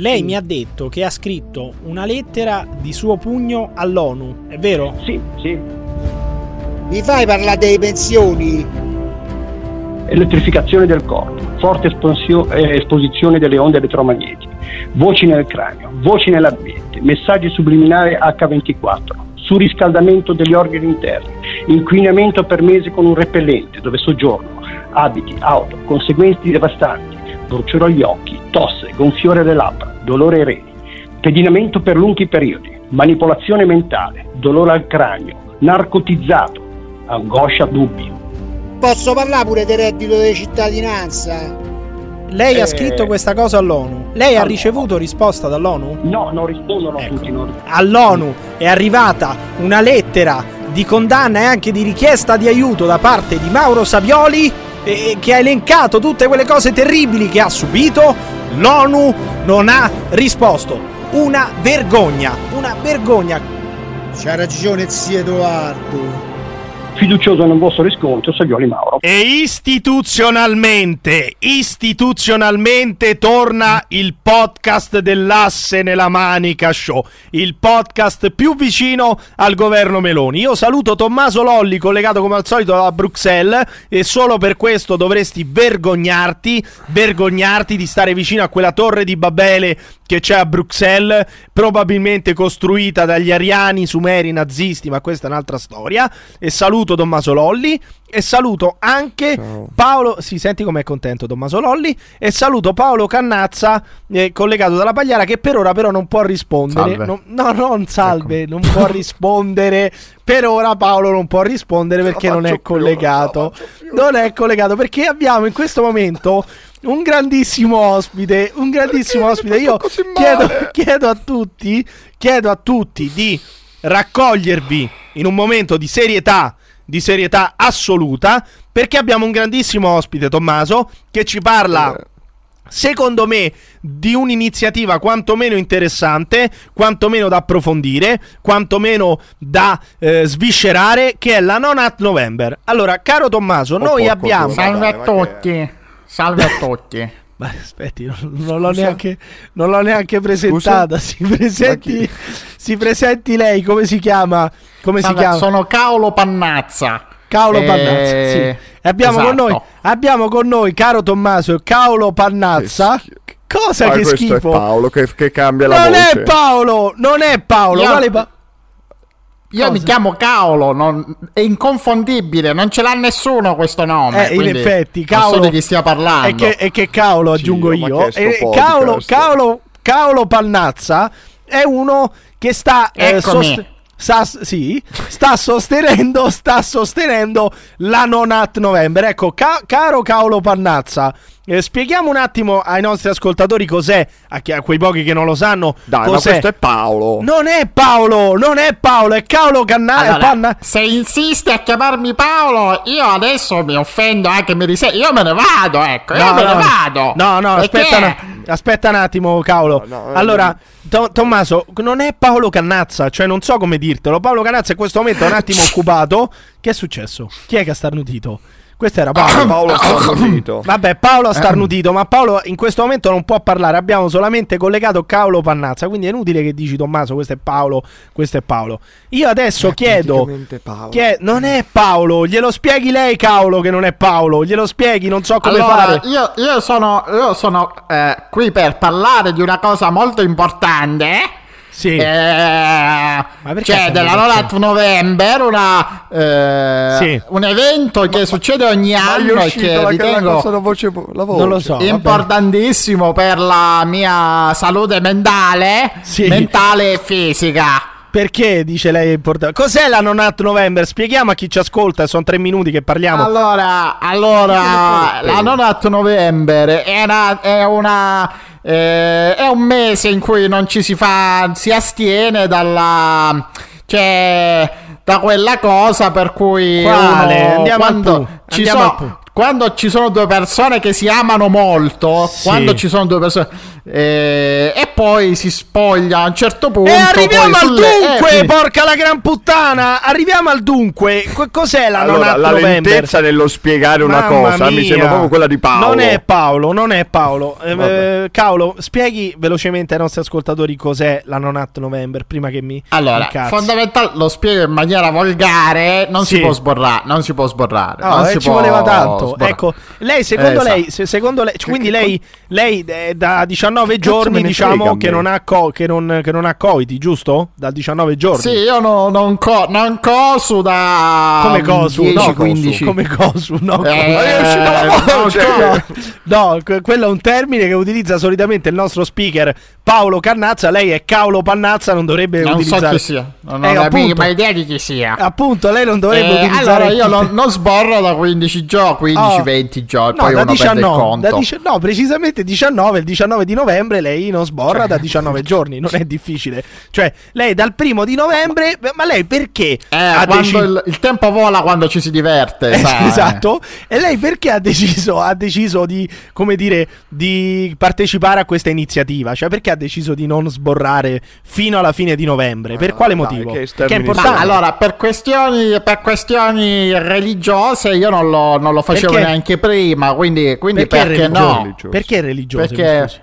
Lei mi ha detto che ha scritto una lettera di suo pugno all'ONU, è vero? Sì, sì. Mi fai parlare delle pensioni? Elettrificazione del corpo, forte espansio- eh, esposizione delle onde elettromagnetiche, voci nel cranio, voci nell'ambiente, messaggi subliminari H24, surriscaldamento degli organi interni, inquinamento per mesi con un repellente dove soggiorno, abiti, auto, conseguenze devastanti, bruciore agli occhi, tosse, gonfiore delle labbra, dolore ai reni, pedinamento per lunghi periodi, manipolazione mentale, dolore al cranio, narcotizzato, angoscia, dubbi. Posso parlare pure del reddito di cittadinanza? Lei Eh, ha scritto questa cosa all'ONU. Lei ha allora. ricevuto risposta dall'ONU? No, non rispondono Ecco. tutti. Non... All'ONU è arrivata una lettera di condanna e anche di richiesta di aiuto da parte di Mauro Savioli eh, che ha elencato tutte quelle cose terribili che ha subito. L'ONU non ha risposto. Una vergogna, una vergogna. C'ha ragione zio Edoardo. Fiducioso nel vostro riscontro, Saglioli Mauro. E istituzionalmente, istituzionalmente torna il podcast dell'asse nella manica show, il podcast più vicino al governo Meloni. Io saluto Tommaso Lolli collegato come al solito da Bruxelles e solo per questo dovresti vergognarti, vergognarti di stare vicino a quella torre di Babele che c'è a Bruxelles, probabilmente costruita dagli ariani sumeri nazisti, ma questa è un'altra storia. E saluto Tommaso Lolli e saluto anche Ciao. Paolo, si senti com'è contento Tommaso Lolli e saluto Paolo Cannazza eh, collegato dalla Pagliara che per ora però non può rispondere. Salve. Non- no, non salve, non può rispondere. Per ora Paolo non può rispondere perché non è faccio più, non collegato. Non è collegato perché abbiamo in questo momento un grandissimo ospite, un grandissimo Perché ospite. Io chiedo, chiedo a tutti, chiedo a tutti di raccogliervi in un momento di serietà, di serietà assoluta, perché abbiamo un grandissimo ospite, Tommaso, che ci parla Eh, secondo me di un'iniziativa quantomeno interessante, quantomeno da approfondire, quantomeno da eh, sviscerare, che è la Nonat November. Allora, caro Tommaso, Oh, noi porco abbiamo... Salve a tutti. Salve a tutti. Ma aspetti, non, non l'ho neanche, non l'ho neanche presentata. Si presenti, si presenti lei, come si chiama? Come si Salve, chiama? Sono Caolo Pannazza. Caolo Eh, Pannazza. Sì. E abbiamo con esatto. noi, abbiamo con noi, caro Tommaso, Caolo Pannazza. Cosa Ah, che schifo? è Paolo che, che cambia la Non voce. è Paolo, non è Paolo. Io- Quale pa- Io Cosa? mi chiamo Caolo, non- è inconfondibile, non ce l'ha nessuno questo nome. Eh, in effetti, Non Caolo. so di chi stia parlando. E che, e che cavolo aggiungo Dio, io? E podcast? Caolo, Caolo, Caolo Pannazza è uno che sta, eh, Eccomi. sost- sta, sì, sta sostenendo, sta sostenendo la Nonat November. Ecco, ca- caro Caolo Pannazza, eh, spieghiamo un attimo ai nostri ascoltatori cos'è, a, chi- a quei pochi che non lo sanno, Dai, ma cos'è. questo è Paolo. Non è Paolo, non è Paolo, è Caolo Canna- Allora, Panna- se insisti a chiamarmi Paolo, io adesso mi offendo anche mi risento. Io me ne vado, ecco, io me ne vado. No, no, Perché? aspetta, un- aspetta un attimo, Caolo. No, no, allora, To- Tommaso, non è Paolo Cannazza, cioè non so come dirtelo. Paolo Cannazza in questo momento è un attimo occupato. Che è successo? Chi è che ha starnutito? Questo era Paolo. Paolo starnutito. Vabbè, Paolo ha starnutito, ma Paolo in questo momento non può parlare. Abbiamo solamente collegato Caolo Pannazza. Quindi è inutile che dici Tommaso, questo è Paolo, questo è Paolo. Io adesso chiedo. praticamente Paolo. Che non è Paolo, glielo spieghi lei, Caolo, che non è Paolo. Glielo spieghi, non so come allora, fare. Io, io sono, io sono eh, qui per parlare di una cosa molto importante. Sì. Eh, perché cioè della? Nolat November una, eh, Sì. un evento che succede ogni Ma gli è anno e che ritengo cosa, la voce, la voce. Non lo so. vabbè. importantissimo per la mia salute mentale, Sì. mentale e fisica. Perché dice lei è importante? Cos'è la Nonat November? Spieghiamo a chi ci ascolta, sono tre minuti che parliamo. Allora, allora la Nonat November è una, è una eh, è un mese in cui non ci si fa si astiene dalla cioè da quella cosa per cui Quale? uno, Andiamo quando ci sono quando ci sono due persone che si amano molto, Sì. quando ci sono due persone eh, e poi si spoglia a un certo punto. E arriviamo poi al sulle- dunque, eh, porca la gran puttana! Arriviamo al dunque. Qu- cos'è la Allora, Nonat la November? lentezza nello spiegare una Mamma cosa mi mia. sembra proprio quella di Paolo. Non è Paolo, non è Paolo. Eh, eh, Paolo, spieghi velocemente ai nostri ascoltatori cos'è la Nonat November prima che mi Allora, incazzi. fondamentale, lo spiego in maniera volgare, non Sì. si può sborrare, non si può sborrare. No, non eh, si ci può voleva tanto. Sborrare. Ecco, lei secondo Eh, lei, esatto. se- secondo lei, quindi lei, lei eh, da 19 cazzo me giorni diciamo frega che non, ha co- che, non, che non ha coiti, giusto? Da 19 giorni. Sì, io no- non, co- non cosu da Come cosu? 10, no, 15. Come cosu? No, Eh, no, que- quello è un termine che utilizza solitamente il nostro speaker Paolo Cannazza. Lei è Caulo Pannazza, non dovrebbe non so utilizzare. chi sia, non Eh, ho la appunto. idea di chi sia. Appunto, lei non dovrebbe Eh, utilizzare. allora io non, non sborro da 15 giorni, 15, Oh. 20 giorni, No, poi da uno perde il 19, conto. da dici- no, precisamente 19, il 19 di novembre lei non sborra da 19 giorni, non è difficile. Cioè, lei dal primo di novembre, ma lei perché Eh, ha quando deciso il, il tempo vola quando ci si diverte, Eh, esatto. E lei perché ha deciso, ha deciso di, come dire, di partecipare a questa iniziativa? Cioè, perché ha deciso di non sborrare fino alla fine di novembre? Per Ah, quale dai, motivo? che Perché è importante. Ma allora, per questioni, per questioni religiose io non lo, non lo facevo Perché? neanche prima, quindi, quindi perché, perché, no? Religioso. Perché è religioso? Perché-?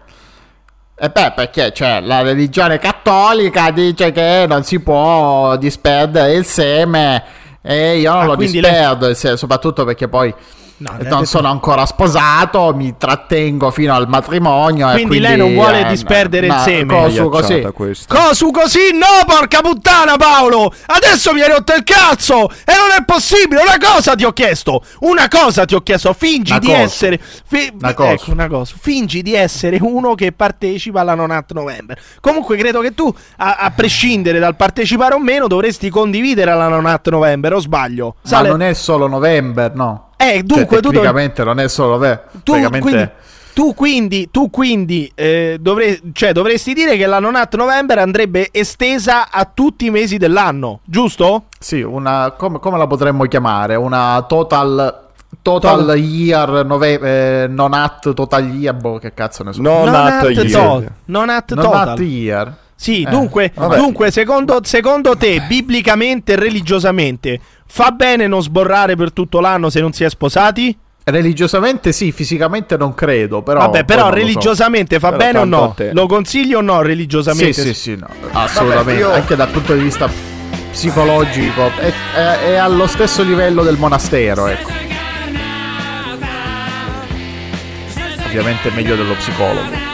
E beh, perché cioè, la religione cattolica dice che non si può disperdere il seme e io non Ah, lo lei- disperdo, il seme, soprattutto perché poi No, non detto- sono ancora sposato, mi trattengo fino al matrimonio. e Quindi lei non vuole disperdere il seme. Cosu così. Cosu così? No, porca puttana, Paolo! Adesso mi hai rotto il cazzo! E non è possibile! Una cosa ti ho chiesto! Una cosa ti ho chiesto! Fingi Una di cosa. essere. fi- Una cosa. Ecco, una cosa. Fingi di essere uno che partecipa alla Nonat November. Comunque, credo che tu, a, a prescindere dal partecipare o meno, dovresti condividere la Nonat November, o sbaglio? Ma Sale- non è solo novembre, no. Eh, dunque, Cioè, tu dov- tecnicamente non è solo novembre. tu tecnicamente- quindi, tu quindi, tu quindi eh, dovre- cioè, dovresti dire che la Nonat November andrebbe estesa a tutti i mesi dell'anno, giusto? Sì, una. Come, come la potremmo chiamare? Una total. Total Total- year, nove, eh, non at total year, boh, che cazzo ne so. No, Non Nat at year. to- non at non total. at year. Sì, Eh, dunque, dunque secondo, secondo te, biblicamente e religiosamente, fa bene non sborrare per tutto l'anno se non si è sposati? Religiosamente sì, fisicamente non credo, però... Vabbè, però lo so. religiosamente fa Però bene o no? Lo consigli o no Sì, religiosamente? sì, sì, no, assolutamente. io- Anche dal punto di vista psicologico è, è- è allo stesso livello del monastero, ecco. Ovviamente meglio dello psicologo.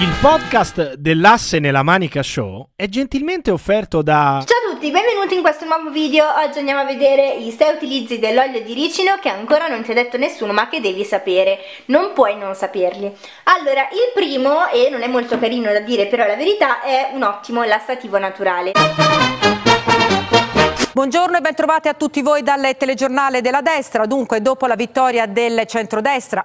Il podcast dell'asse nella manica show è gentilmente offerto da... Ciao tutti, benvenuti in questo nuovo video. Oggi andiamo a vedere i 6 utilizzi dell'olio di ricino che ancora non ti ha detto nessuno ma che devi sapere. Non puoi non saperli. Allora, il primo, e non è molto carino da dire però la verità, è un ottimo lassativo naturale. Buongiorno e bentrovati a tutti voi dal telegiornale della destra. Dunque, dopo la vittoria del centrodestra,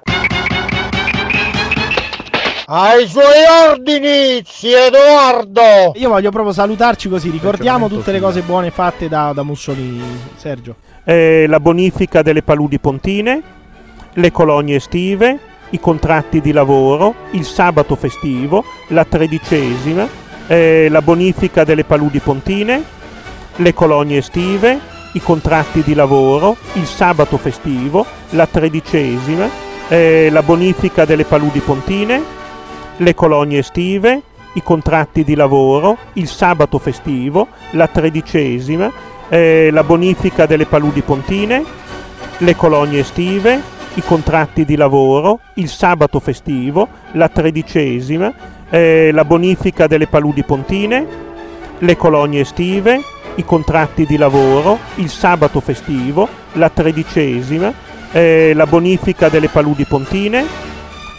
Ai suoi ordini, zio Edoardo! Io voglio proprio salutarci così, ricordiamo tutte le cose buone fatte da, da Mussolini, Sergio. eh, la bonifica delle paludi pontine, le colonie estive, i contratti di lavoro, il sabato festivo, la tredicesima, eh, la bonifica delle paludi pontine, le colonie estive, i contratti di lavoro, il sabato festivo, la tredicesima, eh, la bonifica delle paludi pontine, le colonie estive, i contratti di lavoro, il sabato festivo, la tredicesima, eh, la bonifica delle paludi pontine, le colonie estive, i contratti di lavoro, il sabato festivo, la tredicesima, eh, la bonifica delle paludi pontine, le colonie estive, i contratti di lavoro, il sabato festivo, la tredicesima, eh, la bonifica delle paludi pontine,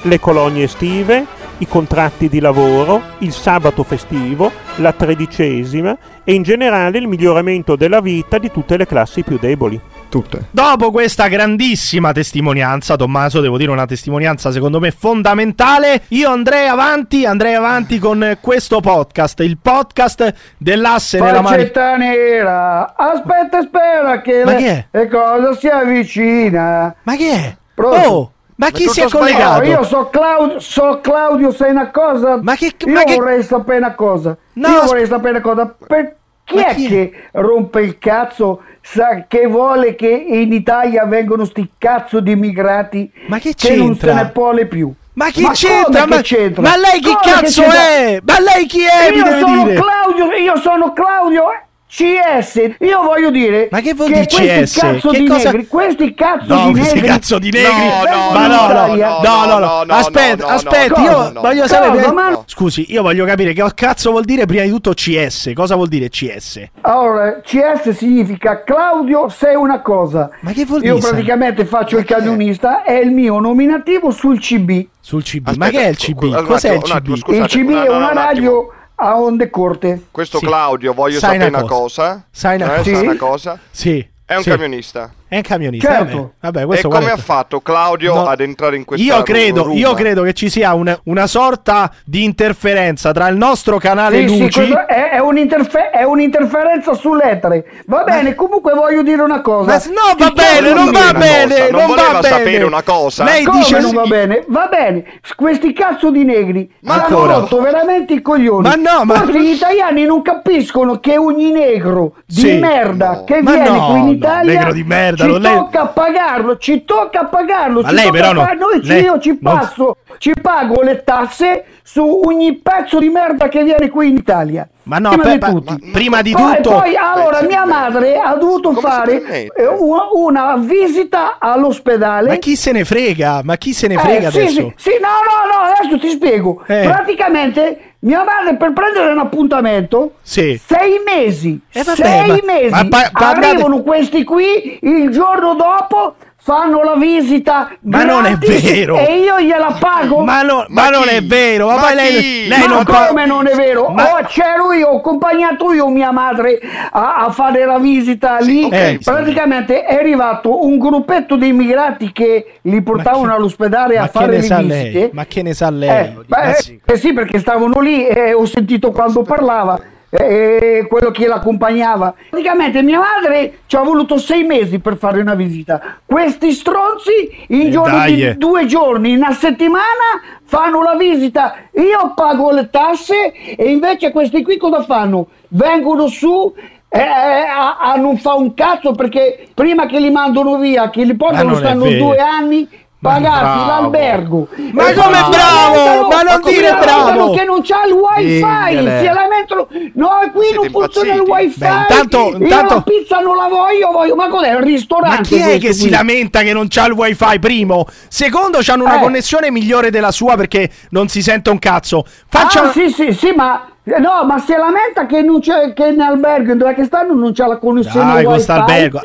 le colonie estive, i contratti di lavoro, il sabato festivo, la tredicesima e in generale il miglioramento della vita di tutte le classi più deboli. Tutte. Dopo questa grandissima testimonianza, Tommaso, devo dire una testimonianza secondo me fondamentale, io andrei avanti, andrei avanti con questo podcast, il podcast dell'asse nella mano. Faccetta nera, aspetta e spera che Ma le, chi è? le cosa si avvicina. Ma che è? Pronto? Oh, Ma chi si è collegato? io so Claudio, so Claudio, sai una cosa? Ma che- Io ma che- vorrei sapere una cosa. No, io vorrei sapere una cosa. Per chi Ma è chi è? che rompe il cazzo? Sa che vuole che in Italia vengano sti cazzo di immigrati Ma che che non se ne vuole più. Ma chi come c'entra? Ma, c'entra? ma lei chi Come che cazzo è? Ma lei chi è? Mi Io deve sono dire. Claudio, io sono Claudio CS, io voglio dire. Ma che vuol dire CS? Cazzo che cosa? Negri, questi cazzo no, di negri. No, Questi cazzo di negri. No, no, no, no, no, no. Aspetta, aspetta, io voglio sapere. Scusi, io voglio capire che cazzo vuol dire prima di tutto CS. Cosa vuol dire CS? Allora, CS significa Claudio sei una cosa. Ma che vuol dire? Io praticamente faccio il camionista È il mio nominativo sul CB. Sul CB. Ma che è il CB? Cos'è il CB? Il CB è una radio a onde corte. Questo Sì. Claudio, voglio Sai sapere una cosa. cosa. Sai una Eh, sai Sì. una cosa? Sì. È un sì. camionista. È un camionista. Certo. Vabbè, vabbè E questo come guarda- ha fatto Claudio No, ad entrare in questa io credo, room? io credo che ci sia un- una sorta di interferenza tra il nostro canale Sì, sì, Luci. questo è, è un'interfe- è un'interferenza sull'etere. Va bene, comunque voglio dire una cosa. Ma no, va bene, non va bene, non non va voleva bene. sapere una cosa? Lei Come dice non va bene? Va bene, questi cazzo di negri Ma hanno rotto veramente i coglioni. Ma no, ma- Forse gli italiani non capiscono che ogni negro di Sì. merda No. che Ma viene no, qui in no, Italia negro di merda, ci non lei- tocca pagarlo, ci tocca pagarlo. Ma ci lei tocca però no- Noi ci- lei io ci non- passo, ci pago le tasse su ogni pezzo di merda che viene qui in Italia. Ma no, prima pe- di ma- prima di Poi- tutto poi allora mia madre ha dovuto Come fare eh, una, una visita all'ospedale. Ma chi se ne frega? Ma chi se ne Eh, frega sì, adesso? Sì, sì, no, no, no, adesso ti spiego. Eh. Praticamente mia madre per prendere un appuntamento Sì. sei mesi. Eh, vabbè, sei ma- mesi. ma pa- pa- Arrivano questi qui il giorno dopo. Fanno la visita Ma non è vero. E io gliela pago Ma, no- Ma ma non chi? è vero, ma, Ma lei, chi? lei ma non come pa- non è vero? Ma- Oh, c'ero io, ho accompagnato io mia madre a, a fare la visita lì. Eh, Praticamente è arrivato un gruppetto di immigrati che li portavano che- all'ospedale a fare le visite. lei? Ma che ne sa lei? Eh, beh, sì. eh, sì, perché stavano lì e ho sentito quando parlava. Eh, quello che l'accompagnava praticamente mia madre ci ha voluto sei mesi per fare una visita. Questi stronzi in Eh, giorni eh. due giorni in una settimana fanno la visita. Io pago le tasse e invece questi qui cosa fanno? Vengono su eh, eh, a, a non fa un cazzo perché prima che li mandano via che li portano stanno due anni pagati l'albergo Ma come si bravo? Ma non si dire bravo! che non c'ha il wifi Digliele. si lamentano no qui Siete non funziona il wifi Beh, intanto- intanto- la pizza non la voglio voglio ma cos'è il ristorante Ma chi è che si qui? lamenta che non c'ha il wifi? Primo, secondo, c'hanno una Eh. connessione migliore della sua perché non si sente un cazzo. Faccia Ah, sì, sì, sì, ma no, ma si lamenta che non c'è che in albergo dove che stanno non c'è la connessione Dai, wifi.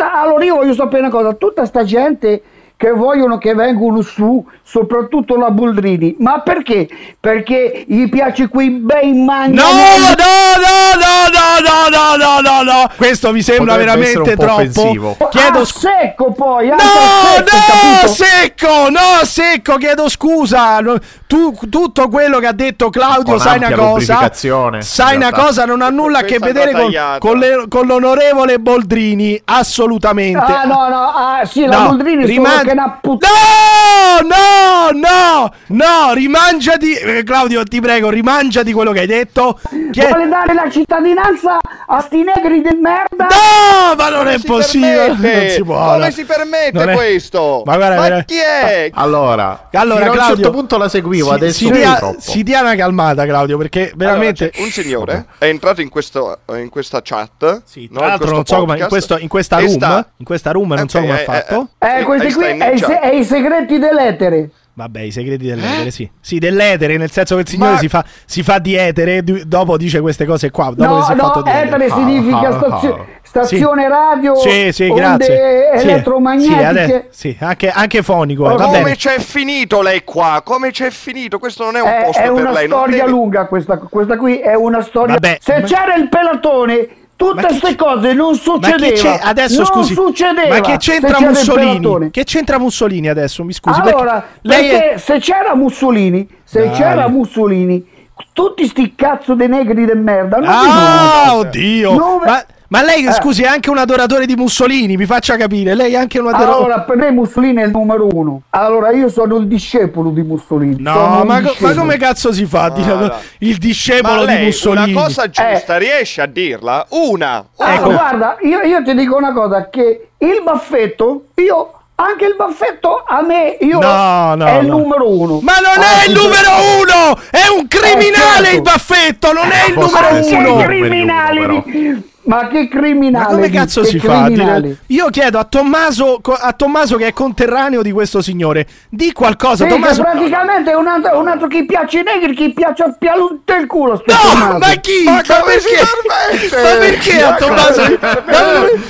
Allora io voglio sapere una cosa, tutta sta gente che vogliono che vengano su, soprattutto la Buldrini, ma perché? Perché gli piace quei bei No, mangi. no, no, no, no, no, no, no, no. Questo mi sembra Potrebbe veramente troppo. offensivo. Chiedo ah, scusa. secco poi, No, secco, no, secco, no, secco, chiedo scusa. No, Tu, tutto quello che ha detto Claudio, Con sai una cosa? Sai una cosa, non ha nulla a che vedere con, con le- con l'onorevole Boldrini, assolutamente. Ah, no, no, ah, sì, la No, Buldrini è che una puttana. No, no, no, no, rimangiati, eh, Claudio, ti prego, rimangiati quello che hai detto. Che- Vuole dare la cittadinanza a sti negri di merda? No, ma non è si possibile. permette? Non si può. Come no. si permette Non è- questo? Ma guarda, Ma chi è? Allora, Allora, fino a un Claudio, certo punto la seguivo, si- adesso si dia, si dia una calmata, Claudio, perché veramente. Allora, un signore è entrato in, questo, in questa chat. Sì, no, tra in l'altro non so come in, questo- in questa room, sta- in questa room non so Ok, come ha eh, fatto. Eh, questi qui è i, chat. se- è i segreti dell'etere. Vabbè, i segreti dell'etere, sì. Sì, dell'etere, nel senso che il signore Ma- si, fa, si fa di etere, di- dopo dice queste cose qua. Dopo che No, si è fatto no, di etere. etere significa Ah, stazio- ah, ah. stazione radio, Sì, sì, onde grazie. Sì, elettromagnetiche. Sì, ade- sì, anche, anche fonico. eh, Come c'è finito lei qua? Come c'è finito? Questo non è un È, posto è per una lei. non storia deve- lunga questa, questa qui è una storia. Vabbè, Se ma- c'era il pelatone, tutte queste cose non Ma succedeva. che c'è adesso non scusi? succedeva. Ma che c'entra Mussolini? Che c'entra Mussolini adesso? Mi scusi, allora, perché lei perché è... se c'era Mussolini, se Dai. c'era Mussolini, tutti sti cazzo dei negri di merda non Ah, oddio! Non Ma, Ma lei, scusi, è anche un adoratore di Mussolini, mi faccia capire. Lei è anche un adoratore. Allora, per me Mussolini è il numero uno. Allora, io sono il discepolo di Mussolini. No, ma, co- ma discepolo. come cazzo si fa a dire Guarda. il Ma discepolo di lei Mussolini? una cosa giusta riesce a dirla? Una. Ah, Ecco. guarda, io, io ti dico una cosa, che il baffetto, io, anche il baffetto a me, io No, no, è il no. numero uno. Ma non Ah, è il numero uno! È un criminale certo. il baffetto! Non è il numero uno! criminali! però. Ma che criminale! Ma come cazzo si fa? dire-. Io chiedo a Tommaso, a Tommaso che è conterraneo di questo signore, di qualcosa. Sì, Tommaso... praticamente è un altro, un altro chi piace ai negri, chi piace a pialunte il culo. No, Tommaso. ma chi? Ma Ma, perché? Ma perché a Ma Tommaso?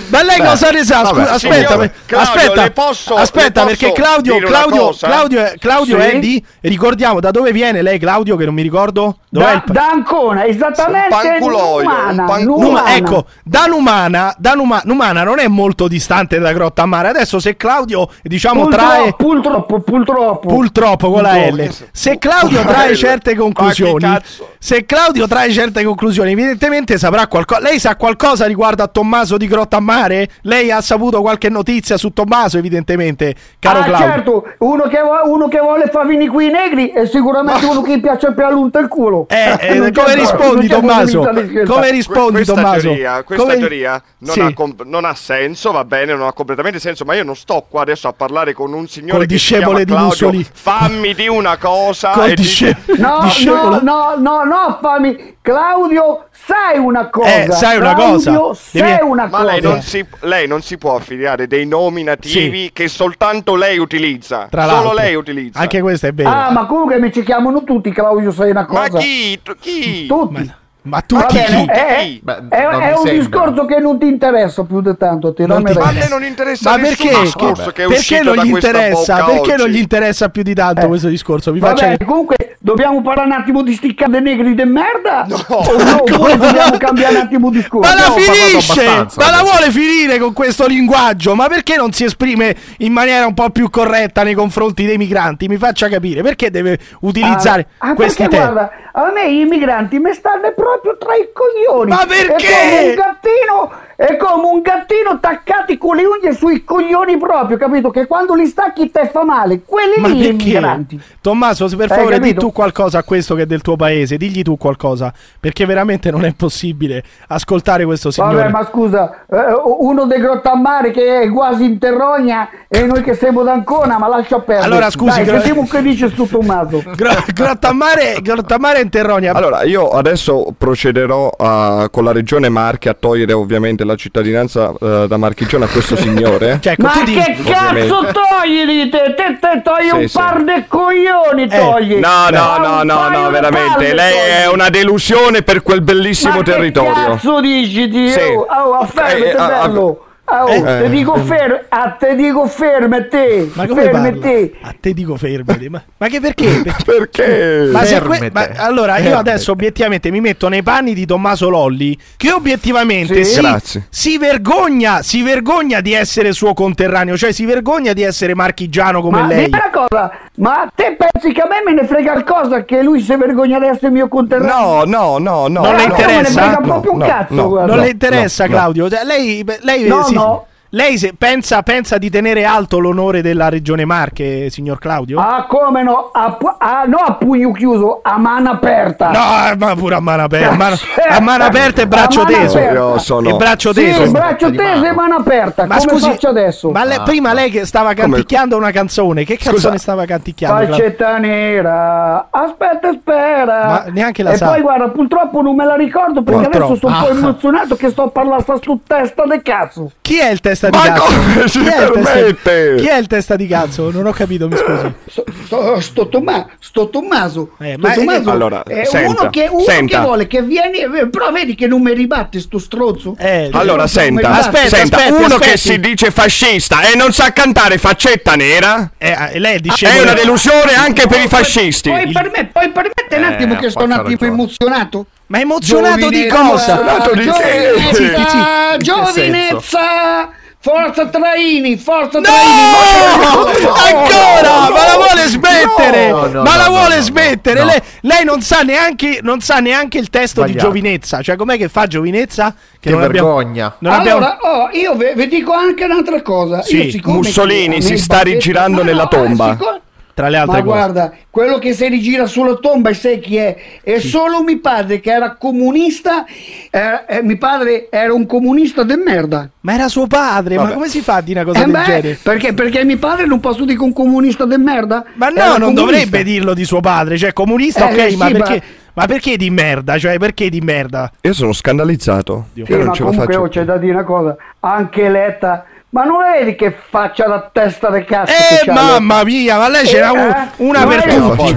Ma, lei cosa ne sa? Scusa, vabbè, aspetta, signor Claudio, aspetta, posso- aspetta, perché Claudio, Claudio, cosa? Claudio, è, Claudio Sì? è di. Ricordiamo da dove viene lei, Claudio, che non mi ricordo. Dov'è Da, il da Ancona, esattamente. Un panculoio, Numana, Numana. ecco, da Numana, da Numa- Numana non è molto distante da Grotta a Mare. Adesso se Claudio, diciamo, trae Purtroppo, purtroppo, purtroppo con la Purtroppo. L. Se Claudio trae certe conclusioni, se Claudio trae certe conclusioni, evidentemente saprà qualcosa. Lei sa qualcosa riguardo a Tommaso di Grotta a Mare? Lei ha saputo qualche notizia su Tommaso, evidentemente, caro ah, Claudio. certo, uno che, vo- uno che vuole far venire qui i negri è sicuramente uno che piace più all'unta il culo. Eh, eh, come po- rispondi, Tommaso? Come rispondi, Tommaso? Teoria, questa Come- teoria non, Sì. ha com- non ha senso, va bene, non ha completamente senso, ma io non sto qua adesso a parlare con un signore Col che si chiama di Claudio. Mussolini. Fammi di una cosa Col e di- disce- No, discepolo- no, no, no, no, fammi. Claudio, sai una cosa. Eh, sai una cosa. Claudio, sai Devi- una Ma cosa. lei non, si, lei non si può affiliare dei nominativi Sì. che soltanto lei utilizza. Tra Solo l'altro. lei utilizza. Anche questo è vero. Ah, ma comunque mi ci chiamano tutti, Claudio, sai una Ma cosa. chi? Tu- chi? Tutti. Ma Tutti bene, chi? è, Chi? Beh, è- non è mi un sembra. discorso che non ti interessa più di tanto, ti Non ti Ma a me non interessa Ma perché? discorso che è perché non gli interessa? Perché non oggi. gli interessa più di tanto Eh. questo discorso? Vi Va faccia bene, comunque dobbiamo parlare un attimo di dei negri de merda? No. No, oppure dobbiamo cambiare un attimo discorso? Ma la parlato finisce! Ma la vuole finire con questo linguaggio? Ma perché non si esprime in maniera un po' più corretta nei confronti dei migranti? Mi faccia capire perché deve utilizzare Ah, ah, questi perché, temi. guarda, a me i migranti mi stanno proprio tra i coglioni. Ma perché? È come un gattino, è come un gattino attaccato con le unghie sui coglioni proprio, capito? Che quando li stacchi te fa male. Quelli Ma lì perché? migranti. Tommaso, per favore, di tu qualcosa a questo che è del tuo paese, digli tu qualcosa, perché veramente non è possibile ascoltare questo signore. Vabbè, ma scusa, eh, uno dei Grottammare che è quasi in Terrogna e noi che siamo d'Ancona, ma lascia perdere. Allora, scusi, Dai, Gro- sentiamo che dice stu Tommaso. Gro- Grottammare, Grottammare in Terronia. Allora, io adesso procederò a- con la regione Marche a togliere ovviamente la cittadinanza eh, da marchigione a questo signore. Cioè, ecco, Ma di- che cazzo ovviamente. togli di te? Te, te togli Sì, un sì. par de coglioni, togli. No, no, no, no, no, di veramente. Lei è togli. una delusione per quel bellissimo Ma territorio. Che cazzo dici, Dio? Sì. Oh, affermati, Eh, ah, ah, bello. Oh, Eh. te dico fermo, a te dico fermati, Ma come fermati. parla? A te dico fermati. Ma, ma che perché? Perché- Perché? Ma se que- ma allora io Fermete. adesso obiettivamente mi metto nei panni di Tommaso Lolli che obiettivamente Sì. si, si vergogna, si vergogna di essere suo conterraneo, cioè si vergogna di essere marchigiano come Ma lei. dimmi una cosa, ma te pensi che a me me ne frega qualcosa che lui si vergogna di essere mio conterraneo? No, no, no, no. Non le Eh, a me interessa? me ne frega No, no. guarda. non le interessa. Claudio, Cioè, lei, lei, No, si- no. Lei se- pensa, pensa di tenere alto l'onore della regione Marche, signor Claudio? Ah, come no? A, ah, no a pugno chiuso, a mano aperta. No, ma pure a mano aperta, a mano, a mano aperta e braccio A teso. Io sono- E braccio Sì, teso. braccio teso e mano. aperta. Ma come scusi, faccio adesso? ma lei- prima lei che stava canticchiando una canzone, che canzone Scusa. stava canticchiando? Falcetta nera, aspetta e spera. Ma neanche la e sa. poi guarda, purtroppo non me la ricordo perché Purtroppo. adesso sono un po' Ah. emozionato che sto a parlare sta su testa de cazzo. Chi è il testa di Ma cazzo? come si Chi è il testa- permette? Chi è il testa di cazzo? Non ho capito, mi scusi. Sto, sto, sto, Tomma- sto Tommaso, Eh, sto ma- Tommaso allora, è senta, uno, che, uno senta. che vuole che vieni, eh, però vedi che non mi ribatte sto stronzo. Eh, Allora, Non senta, Aspetta, senta, aspetti, uno aspetti. che si dice fascista e non sa cantare faccetta nera eh, eh, lei è è discepolo. una delusione anche per i fascisti. Poi, per me, poi permette un Eh, attimo che sto un attimo ragione. emozionato. Ma emozionato di Giovinezza, cosa? Emozionato di che? Giovinezza, giovinezza, Forza Traini, forza No! Traini. Ancora! Ma la vuole smettere! No, no, ma la no, vuole no, no, smettere! no. Lei, lei non, sa neanche, non sa neanche il testo di Sbagliato. giovinezza. Cioè, com'è che fa giovinezza? Che non abbiamo- vergogna. abbiamo- Allora, oh, io ve- vi dico anche un'altra cosa. Sì, Mussolini che si sta rigirando No, no, nella eh, tomba. siccome- Tra le altre Ma cose. guarda, quello che si rigira sulla tomba, sai chi è? È solo mio padre che era comunista. eh, eh, mio padre era un comunista de merda. Ma era suo padre, ma Vabbè. come si fa a dire una cosa Eh del beh, genere? perché, perché mio padre non posso dire che un comunista de merda? Ma no, Era non comunista. dovrebbe dirlo di suo padre. Cioè, comunista, Eh, ok, sì, ma ma- perché? Ma perché di merda? Cioè, perché di merda? Io sono scandalizzato. Sì, Io non ma ce la comunque faccio. oh, c'è da dire una cosa. Anche Letta. Ma non vedi che faccia la testa del cazzo? Eh, che c'ha mamma mia, ma lei c'era Eh, un- eh? una Ma per tutti.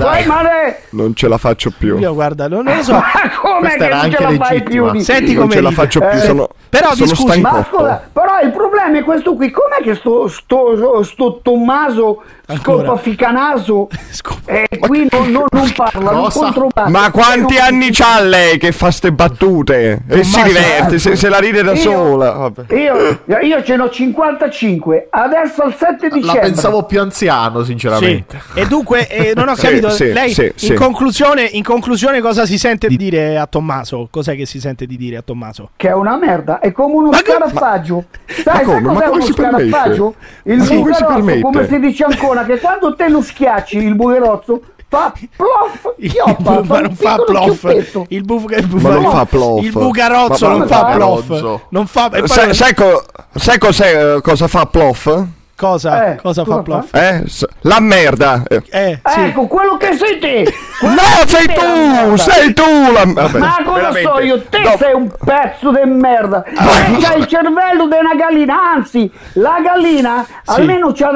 Non ce la faccio più. Io guarda, non, non lo so. ma com'è Questa che era non ce anche la fai più? Di... Senti non come ce la faccio più. Eh, sono però sono scusi, Ma scusa, però il problema è questo qui. Com'è che sto, sto, sto Tommaso? Scopaficanaso Scopa- e qui non, non, non parla, non controbatte. Ma quanti Non- anni c'ha lei che fa ste battute? E si Tommaso, diverte, se, se la ride da Io- sola. Vabbè. Io, io ce n'ho 55, adesso al 7 La dicembre. pensavo più anziano, Sì. sinceramente. E dunque, eh, non ho Sì, capito. sì, lei, sì, in, sì. Conclusione, in conclusione, cosa si sente di dire a Tommaso? Cos'è che si sente di dire a Tommaso? Che è una merda, è come uno Ma che- scarafaggio. Sai, ma sai come? Ma cos'è come uno si permette? scarafaggio? Il Ma come si bugherozzo, permette? come si dice ancora, che quando te lo schiacci il bugherozzo fa plof, chioppa, un non fa plof. Il, bu- il bu- Ma non fa plof. Il bugarozzo Ma- non fa ma- plof. Non fa. Sai, sai co- sai cos'è, eh, cosa fa plof? Cosa? Eh, cosa fa cosa plof? Eh? La merda. Eh. Eh, sì. Ecco, quello che sei te. quello No, sei tu, sei tu la vabbè, Ma cosa veramente. so io? Te No, sei un pezzo di merda. Te c'hai il cervello di una gallina. Anzi, la gallina almeno c'ha,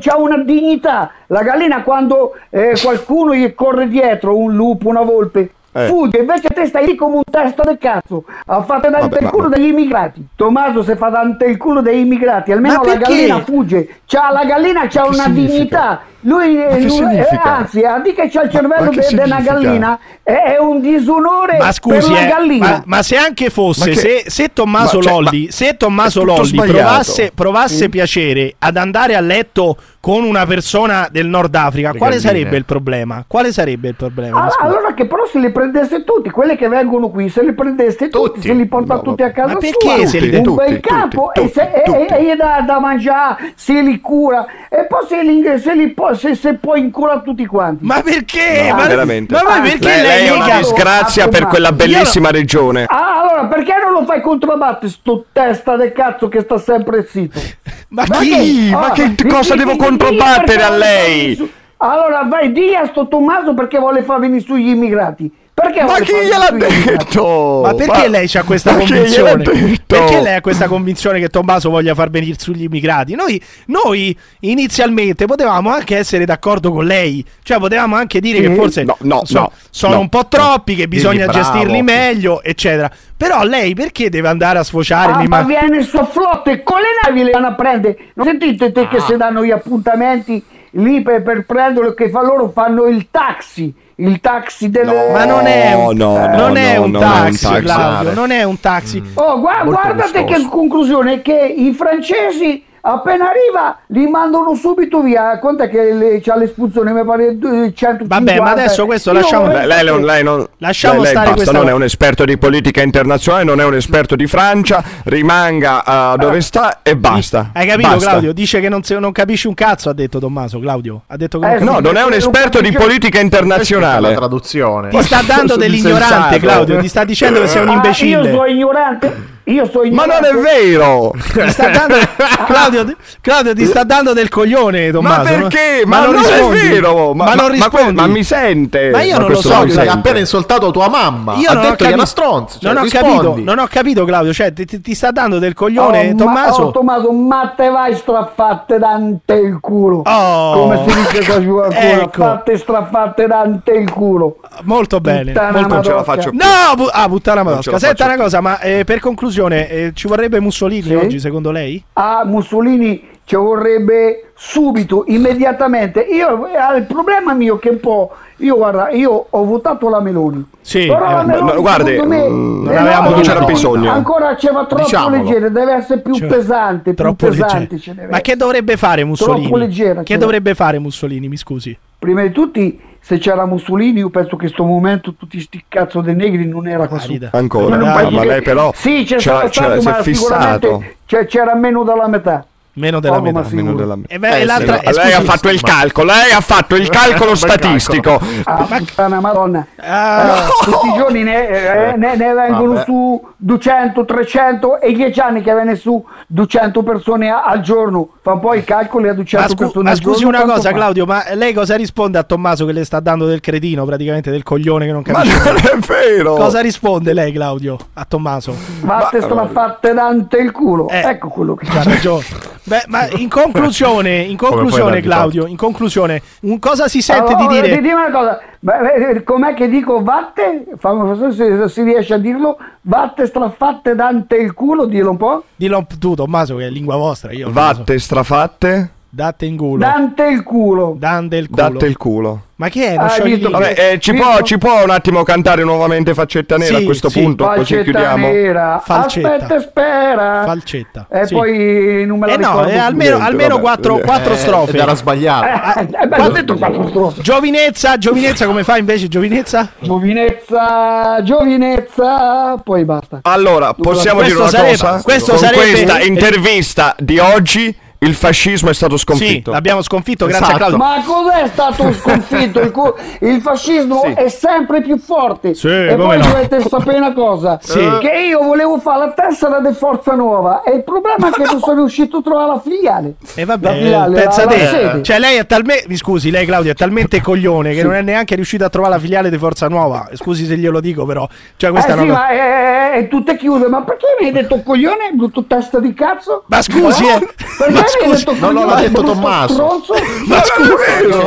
c'ha una dignità. La gallina, quando eh, qualcuno gli corre dietro, un lupo, una volpe. Eh. Fugge, invece te stai lì come un testa del cazzo a fare dante Vabbè, il culo degli immigrati. Tommaso se fa dante il culo degli immigrati, almeno la gallina fugge. C'ha, la gallina c'ha una significa? dignità. Lui, lui- eh, anzi, a dire che c'ha il cervello di una gallina è, è un disonore Ma scusi, eh, gallina. ma, ma se anche fosse, se, se Tommaso ma cioè, Lolli, se Tommaso Lolli provasse, provasse piacere ad andare a letto con una persona del Nord Africa, Le quale galline. sarebbe il problema? Quale sarebbe il problema? Ah, allora che però se li prendesse tutti, quelli che vengono qui, se li prendesse tutti, Tutti? se li porta No, tutti a casa Ma perché sua, se li- un tutti, bel campo tutti, e, se, tutti, e- e gli dà da mangiare, se li cura e poi se li, se li se, se poi incura tutti quanti. Ma perché? No, ma, veramente. ma Ah, perché Lei, lei è una disgrazia per quella bellissima regione. Ah, allora perché non lo fai controbattere sto testa del cazzo che sta sempre zitto? Ma Ma chi? chi? Ma Ah, che cosa di- devo controbattere a lei? Allora vai, di a sto Tommaso perché vuole far venire su gli immigrati. Perché Ma chi gliel'ha detto? Ma perché lei c'ha questa ma convinzione? Perché lei ha questa convinzione che Tommaso voglia far venire sugli immigrati? Noi, noi inizialmente potevamo anche essere d'accordo con lei, cioè potevamo anche dire Sì. che forse No, no, so- no, sono no, un po' troppi, che bisogna bravo. gestirli meglio, eccetera. Però lei perché deve andare a sfociare Ah, ma ma- viene su flotte con le navi le vanno a prendere. Non sentite te che si danno gli appuntamenti lì per, per prenderlo che fa loro fanno il taxi. Il taxi delle. Ma non è un, No, no, non è un non è un taxi. Claudio, non è un taxi. Oh, gua- Molto guardate che conclusione che i francesi appena arriva li mandano subito via. Quant'è che le, c'ha l'espulsione? Mi pare eh, 150. Vabbè, ma adesso questo Io lasciamo- Lei, lei non, lei non- Lasciamo lei- lei stare basta, non è un esperto di politica internazionale, non è un esperto di Francia, rimanga ah, dove sta e basta. Hai capito, Basta. Claudio? Dice che non, se- non capisci un cazzo, ha detto Tommaso. Claudio ha detto che non Eh, capisci. No, non è un esperto di politica La internazionale. traduzione. Ti sta dando dell'ignorante. Claudio. Ti sta dicendo che sei un Ah, io imbecille. sono ignorante. Io sono Ma ignorante. non è vero! Ti sta dando, Claudio, Claudio, ti sta dando del coglione, Tommaso. ma perché? Ma, non non, rispondi. è vero! Ma, Ma, non ma- rispondi. ma mi sente! Ma io non lo so, Hai appena insultato tua mamma. Io ha non ho detto che è una capito- stronza. Cioè, non, ho rispondi. capito, non ho capito, Claudio. Cioè, ti, ti- sta dando del coglione, Oh, ma- Tommaso. oh, Tommaso, ma te vai straffatte dante il culo. Oh, Come si dice qua giù ancora? ecco. Fatte straffatte dante il culo. Molto bene. Puttana molto Non ce la faccio più. No, bu- ah, puttana Non ce madosca. Senta una cosa, ma eh, per conclusione, eh, ci vorrebbe Mussolini Sì? oggi, secondo lei? Ah, Mussolini ci vorrebbe subito, immediatamente. Io, eh, il problema mio che un po', io guarda, io ho votato la Meloni. Sì, Però la eh, Meloni, guardi, secondo me, mm, eh, non avevamo no, non c'era no, bisogno. Ancora c'era troppo Diciamolo. leggera, deve essere più Cioè, pesante, più troppo pesante. Ma che dovrebbe fare Mussolini? Troppo leggera, che cioè. dovrebbe fare Mussolini, mi scusi? Prima di tutti, se c'era Mussolini, io penso che in questo momento tutti sti cazzo dei negri non era. Arida. Ancora, un Ah, ma lei però sì, c'è c'era- stato, c'era- si è ma sicuramente fissato. c'è- c'era meno della metà. Meno della Poco, metà. ma. Meno della E beh, Eh, l'altra, sì, eh, lei ha scusi, fatto il calcolo, lei ha fatto il calcolo statistico. Ah, puttana madonna. Ah, Eh, tutti i giorni ne, eh, ne- ne vengono Vabbè. su 200, 300 e 10 anni che viene su 200 persone a- al giorno. Fa un po' i calcoli a 200 ma, scu- persone ma al scusi giorno. una quanto cosa, fa? Claudio, ma lei cosa risponde a Tommaso che le sta dando del cretino, praticamente del coglione che non Ma capisce? non è vero. Cosa risponde lei, Claudio, a Tommaso? Vatte strafatte dante il culo. Eh. Ecco quello che Ha ragione. Beh, ma in conclusione, in conclusione, Claudio, in conclusione, un cosa si sente Allora, di Ti dire? dico una cosa, Beh, eh, com'è che dico vatte? Fammi- se si riesce a dirlo, vatte strafatte dante il culo, dillo un po'. Dillo tu, Tommaso, che è lingua vostra. Io. Vatte strafatte, Date in culo. Dante il culo. Dante il culo. datte il culo. Ma che è? Non sciogli visto-. Vabbè, eh, ci, può, ci può un attimo cantare nuovamente Faccetta Nera Sì, a questo sì. punto? Così Falcetta chiudiamo. nera, Falcetta. aspetta e spera. Falcetta, E sì. poi non me la Eh no, eh, almeno, niente, almeno vabbè. quattro, Eh, quattro Ed strofe. era sbagliato. Eh, eh, beh, ho detto quattro strofe. Giovinezza, giovinezza, come fa invece Giovinezza? Giovinezza, giovinezza, poi basta. Allora, possiamo Questo dire una sarebbe- cosa? questo Con sarebbe- questa eh, intervista di oggi il fascismo è stato Sì, sconfitto. l'abbiamo sconfitto grazie a Esatto. Claudio. Ma cos'è stato sconfitto? Il, cu- il fascismo è sempre più forte. Sì, e poi no. dovete sapere una cosa: Sì. che io volevo fare la tessera di Forza Nuova e il problema è che non sono riuscito a trovare la filiale. E vabbè, La filiale, pensa la- te. la sede. Cioè, lei è talmente. Mi scusi, lei, Claudio, è talmente coglione che non è neanche riuscito a trovare la filiale di Forza Nuova. Scusi se glielo dico, però. Cioè, questa eh è sì, una. ma è, è tutte chiuse. Ma perché mi hai detto coglione? Brutto testa di cazzo? Ma scusi, No? eh. Perché Ma detto no, no, l'ha detto Tommaso. Ma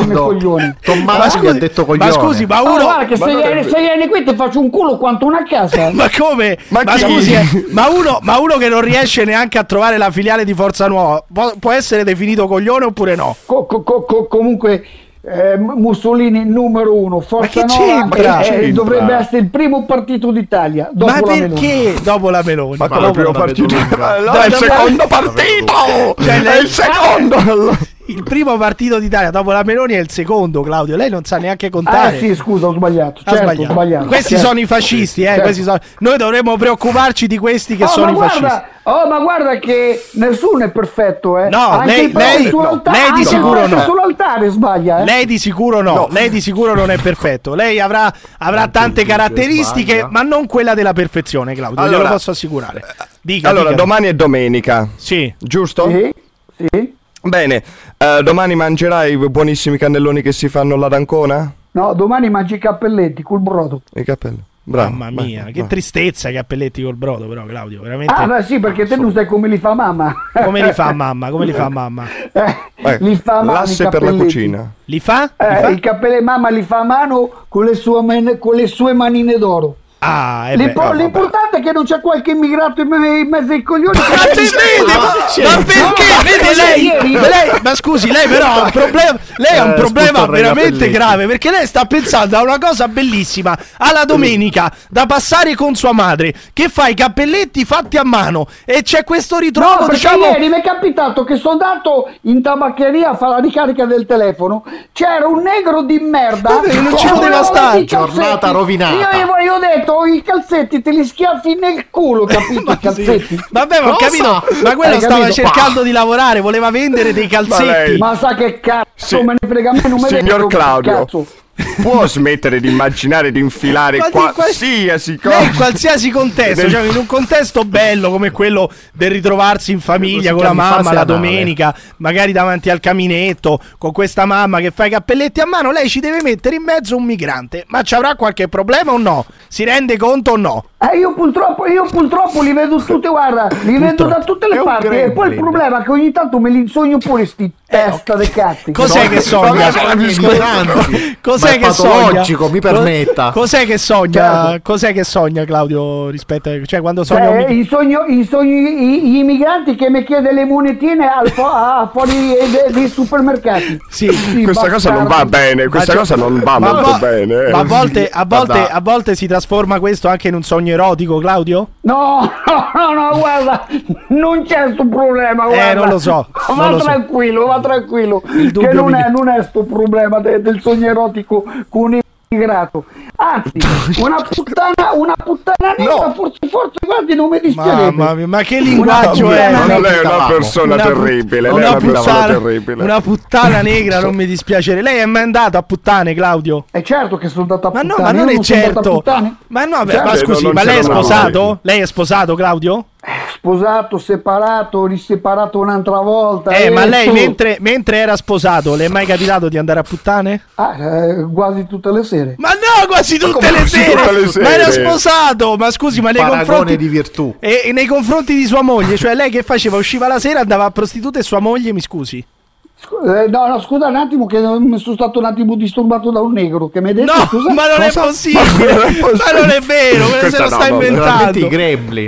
no. coglione. Tommaso gli ha detto coglione. Ma scusi, ma uno. guarda che se vieni qui ti faccio un culo quanto una casa. Ma come? Ma Ma, scusi, eh, ma, uno, ma che non riesce neanche a trovare la filiale di Forza Nuova può, essere definito coglione oppure no? Co- co- co- co- comunque eh, Mussolini numero uno, Forza Ma che Nuova c'entra? eh, dovrebbe essere il primo partito d'Italia dopo ma la Meloni. perché dopo la Meloni? Ma Ma primo non la vedo partito? No, Dai, è il secondo partito! Cioè, è il secondo! Il primo partito d'Italia dopo la Meloni è il secondo, Claudio. Lei non sa neanche contare. Ah sì, scusa, ho sbagliato. Certo, sbagliato. ho sbagliato. Questi Certo. sono i fascisti, eh, Certo. questi sono- Noi dovremmo preoccuparci di questi che Oh, sono i fascisti. guarda, oh, ma guarda che nessuno è perfetto, eh. No, Anche lei- lei- sull'altare- lei di sicuro no. sull'altare sbaglia, eh. Lei di sicuro no, lei di sicuro non è perfetto. Lei avrà, avrà tante caratteristiche, ma non quella della perfezione, Claudio. glielo Allora- posso assicurare. Dica, Allora, dica. domani è domenica, Sì. giusto? Sì, sì. Bene, eh, domani mangerai i buonissimi cannelloni che si fanno là ad Ancona? No, domani mangi i cappelletti col brodo. I capelli. Bravo. Mamma mia, vai, che vai. tristezza che appelletti col brodo, però, Claudio. Veramente. Ah, beh, sì, perché te non sai come li fa mamma. Come li fa mamma? Come li fa mamma? Eh, Vai, li fa a mano i L'asse per la cappelletti. cucina. Li fa? Li Eh, fa? il cappello mamma li fa a mano con le sue, man- con le sue manine d'oro. Ah, eh beh, L'impo- oh, l'importante è che non c'è qualche immigrato in, me- in mezzo ai coglioni. Ma te vede? Ma, ma perché? Vede lei, ieri- lei- Ma scusi, lei però ha un problema. Lei ha un Eh, problema veramente grave. Perché lei sta pensando a una cosa bellissima. Alla domenica da passare con sua madre. Che fa i cappelletti fatti a mano. E c'è questo No, ritrovo, perché diciamo. ieri mi è capitato che sono andato in tabaccheria a fare la ricarica del telefono. C'era un negro di merda. Vabbè, non ci che poteva stare. Giornata rovinata. Io, io ho detto i calzetti te li schiaffi nel culo, capito? I calzetti. Vabbè, ma ho capito. Ma quello Hai stava capito? cercando di lavorare. Voleva vendere dei calzetti. Ma sa che cazzo Sì. me ne frega a me non me ne Signor Claudio. cazzo. Può smettere di immaginare di infilare qual- qualsiasi Lei in cosa? qualsiasi contesto, cioè in un contesto bello come quello del ritrovarsi in famiglia con la mamma la domenica, magari davanti al caminetto, con questa mamma che fa i cappelletti a mano, lei ci deve mettere in mezzo un migrante. Ma ci avrà qualche problema o no? Si rende conto o no? Eh, io purtroppo, io purtroppo li vedo tutte, guarda, li vedo da tutte le parti. E poi il problema è che ogni tanto me li insogno pure sti testa dei cazzi. Cos'è che sogna? Cos'è che sogna? mi permetta. Cos'è che sogna? Certo. Cos'è che sogna Claudio rispetto a... Cioè quando sogna Cioè, mic- i, sogno- i sogni- i- gli immigranti che mi chiede le monetine al fo- a fuori dei, dei supermercati. Sì. Questa cosa non va bene, questa Ma- cosa non va molto vo- bene. eh. Ma a volte, a, volte, a volte si trasforma questo anche in un sogno erotico, Claudio? No, no, no, no, guarda, non c'è sto problema. Eh, Guarda. non lo so, non Va lo so. tranquillo, va tranquillo. Il Che non è, non è sto problema de- del sogno erotico con un immigrato. Anzi, una puttana, una puttana nera, forse, forse, guardi, non mi dispiacerebbe. Mamma mia, ma che linguaggio Una è? Ma lei è una Una persona Una put- terribile, lei è una una persona puttana, terribile. una puttana negra, non mi dispiace. Lei è mai andato a puttane, Claudio? È certo che sono andato a Ma no, puttane. ma non io è certo. puttane. Ma no, beh, Certo. ma scusi, non ma lei è sposato? mai. Lei è sposato, Claudio? Sposato, separato, riseparato un'altra volta. Eh, ma lei tu- mentre, mentre era sposato, le è mai capitato di andare a puttane? Ah, eh, quasi tutte le sere. Ma no, quasi tutte come le quasi sere! tutte le Ma era sere? sposato! Ma scusi, ma nei confronti di virtù. E, e nei confronti di sua moglie, cioè lei che faceva? Usciva la sera, andava a prostitute e sua moglie, mi scusi. Eh, no, no, scusa un attimo che mi sono stato un attimo disturbato da un negro che mi ha detto No, scusa. ma non è cosa? possibile! Ma non è possibile. Ma non è vero, ma se lo sta no, inventando.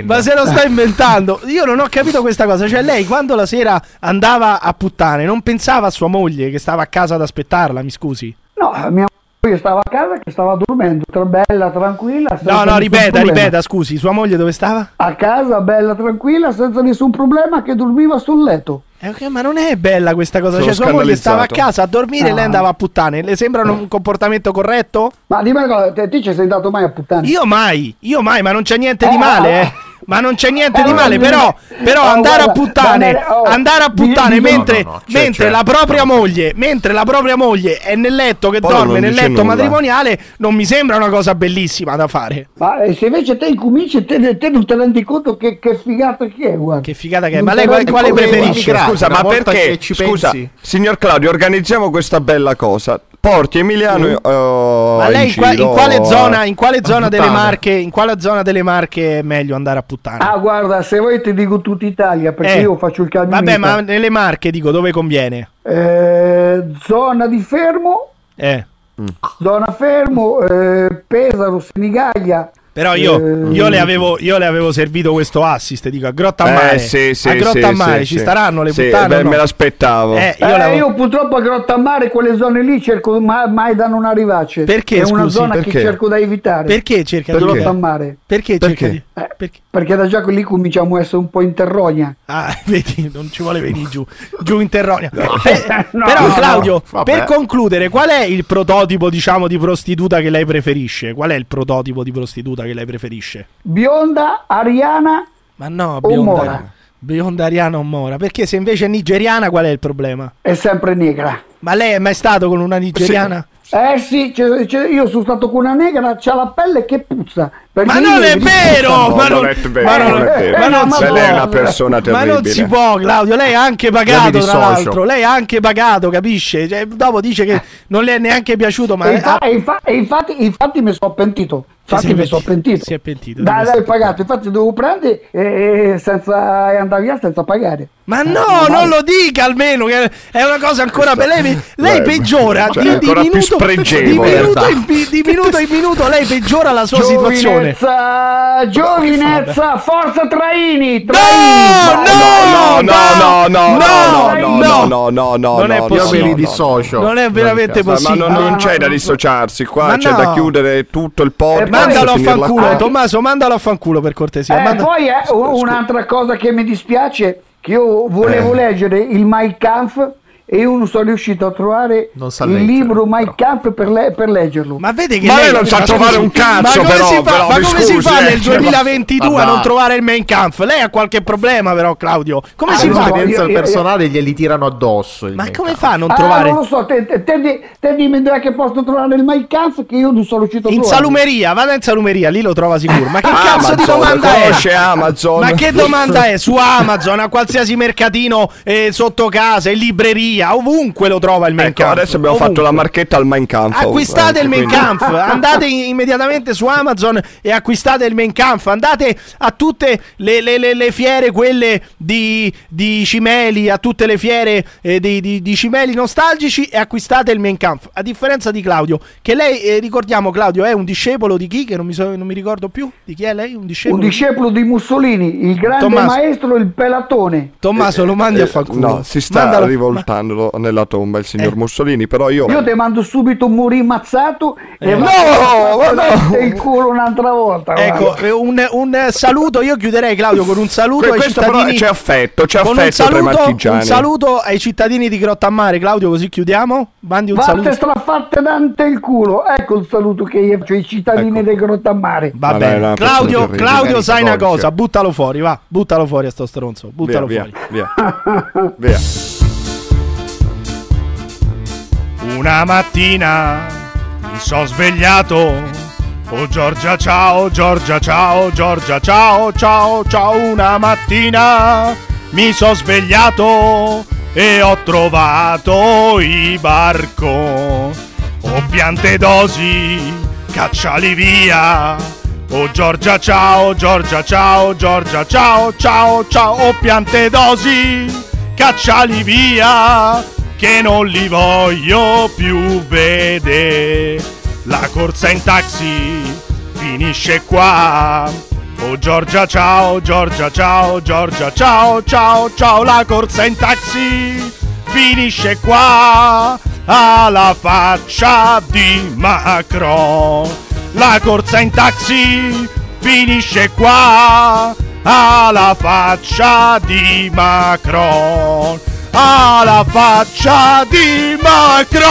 Ma se lo sta inventando, io non ho capito questa cosa. Cioè, lei quando la sera andava a puttane, non pensava a sua moglie che stava a casa ad aspettarla, mi scusi. No, mia moglie stava a casa che stava dormendo, tra bella, tranquilla. senza No, no, ripeta, problema. ripeta, scusi, sua moglie dove stava? A casa, bella, tranquilla, senza nessun problema, che dormiva sul letto. Eh, ok, ma non è bella questa cosa. Sono Cioè, sua moglie stava a casa a dormire e lei Ah. andava a puttane. Le sembra un comportamento corretto? Ma dimmi una cosa, te, te ci sei andato mai a puttane? Io mai, io mai, ma non c'è niente di Eh, male, eh. Ma non c'è niente di male, oh, però, però oh, andare a puttane, oh, andare a puttane mentre, no, no, c'è- mentre c'è. la propria moglie, mentre la propria moglie è nel letto che Poi dorme nel letto nulla. matrimoniale, non mi sembra una cosa bellissima da fare. Ma eh, se invece te incominci, te, te non ti rendi conto che, che figata che è, guarda. Che figata che è. Non Ma lei quale, quale preferisce? Scusa, una ma perché? Scusa, pensi. signor Claudio, organizziamo questa bella cosa. Porti Emiliano eh, Ma lei in, qua- in quale zona, in quale zona delle. Marche, in quale zona delle Marche è meglio andare a puttane? Ah, guarda, se vuoi ti dico tutta Italia, perché Eh, io faccio il camionista. Vabbè, ma nelle Marche dico dove conviene? Eh, zona di fermo, Eh. zona fermo, eh, Pesaro, Senigallia. Però io, Eh, io, le avevo, io le avevo servito questo assist, dico a Grotta a Eh, Mare. sì, sì, a Grotta sì, a Mare sì, ci sì. staranno le Sì, puttane? beh, no? me l'aspettavo. Eh, io, l'avevo- io purtroppo a Grotta a Mare quelle zone lì cerco mai, mai da non arrivarci. Perché, È una scusi, zona perché? che cerco da evitare. Perché cerca di Grotta a Mare. Perché, Perché? cerca di Eh, perché? Perché da già lì cominciamo a essere un po' in terrogna. Ah, vedi, non ci vuole venire giù, giù in terronia. Eh, No, però, no, Claudio, vabbè. per concludere, qual è il prototipo, diciamo, di prostituta che lei preferisce? Qual è il prototipo di prostituta che lei preferisce? Bionda, Ariana, Ma no, bionda, mora. bionda Ariana o Mora. Perché se invece è nigeriana, qual è il problema? è sempre negra. Ma lei è mai stato con una nigeriana? Eh sì, c'è- c'è- io sono stato con una negra, c'ha la pelle che puzza. Ma non è vero! ma non non- è vero, ma non non- è vero. ma non si Beh, lei è può. una persona Ma terribile. non si può, Claudio. Lei ha anche pagato, tra l'altro. Lei ha anche pagato, capisce? Cioè, dopo dice che non le è neanche piaciuto, ma E, infa- e infa- e infatti, infatti mi sono pentito. Infatti mi sono pentito. Si è pentito. Dai, dai, pagato. Infatti dovevo prendere e, e senza e andare via senza pagare. Ma no, non lo dica almeno, che è una cosa ancora per lei. Lei Beh, peggiora cioè, di, di ancora minuto, di, minuto in, di minuto in minuto lei peggiora la sua situazione. Giovinezza, giovinezza, forza Traini, No, Traini. no, no, no, no, no, no, no, no, no, no, Non è Io possibile. no. dissocio. Non è veramente Ma, ma possibile. non, Ah, c'è da dissociarsi, qua c'è da chiudere tutto il podcast. Mandalo a fanculo. Tommaso, mandalo a fanculo per cortesia. Eh, manda- poi eh, un'altra cosa che mi dispiace, che io volevo Eh. leggere il Mein Kampf e io non sono riuscito a trovare il leggere, libro però. Kampf per, le- per leggerlo. Ma vede che Ma lei, non sa trovare un cazzo, ma come però, si fa, però, ma come si scusi, fa eh, nel cioè, 2022 ma a non va. trovare il main camp? Lei ha qualche problema però Claudio. Come Ah, si Le fa? io- al io- personale glieli tirano addosso. il Ma come up. fa a non Ah, trovare? non lo so, te, te- te te dimmi dove che posso trovare il Mein Kampf che io non sono riuscito a In trovare. salumeria, vada in salumeria, lì lo trova sicuro. Ma che Ah, cazzo di domanda è? Amazon. Ma che domanda è? Su Amazon, a qualsiasi mercatino eh, sotto casa, in libreria, libreria, ovunque lo trova il Mein Ecco, Kampf. adesso abbiamo ovunque. fatto la marchetta al Mein Kampf. Acquistate Eh, il Mein Kampf, andate immediatamente su Amazon e acquistate il Mein Kampf, andate a tutte le, le- le- le fiere, quelle di, di cimeli, a tutte le fiere eh, di, di- di cimeli nostalgici e acquistate il Mein Kampf. A differenza di Claudio, che lei, eh, ricordiamo Claudio, è un discepolo di chi? Che non mi, so- non mi ricordo più. Di chi è lei? Un Un discepolo? discepolo di Mussolini, il grande Tommaso. maestro, il pelatone. Tommaso, lo mandi Eh, a fanculo. No, si sta Mandalo- rivoltando nella tomba il signor Eh. Mussolini, però io... Io ti mando subito un morì mazzato e Eh. vai No, no. mettere il culo un'altra volta. Ecco, eh, un, un saluto, io chiuderei Claudio con un saluto ai cittadini. c'è affetto, c'è un affetto i saluto, un saluto ai cittadini di Grottammare, Claudio, così chiudiamo. Mandi un Vatte saluto. strafatte dante il culo. Ecco il saluto che io faccio ai cittadini Ecco. del Grottammare. Va Ma bene. Claudio. Claudio, sai una cosa, buttalo fuori, va, buttalo fuori a sto stronzo, Via, buttalo via, fuori. via, via. Una mattina mi sono svegliato. Oh Giorgia ciao, Giorgia ciao, Giorgia ciao, ciao, ciao. Una mattina mi sono svegliato e ho trovato i barco. Oh piante dosi, cacciali via. Oh Giorgia ciao, Giorgia ciao, Giorgia ciao, ciao, ciao. Oh piante dosi, cacciali via, che non li voglio più vedere. La corsa in taxi finisce qua. Oh Giorgia ciao, Giorgia ciao, Giorgia ciao, ciao, ciao. La corsa in taxi finisce qua. Alla faccia di Macron. La corsa in taxi finisce qua. Alla faccia di Macron. Alla faccia di Macron.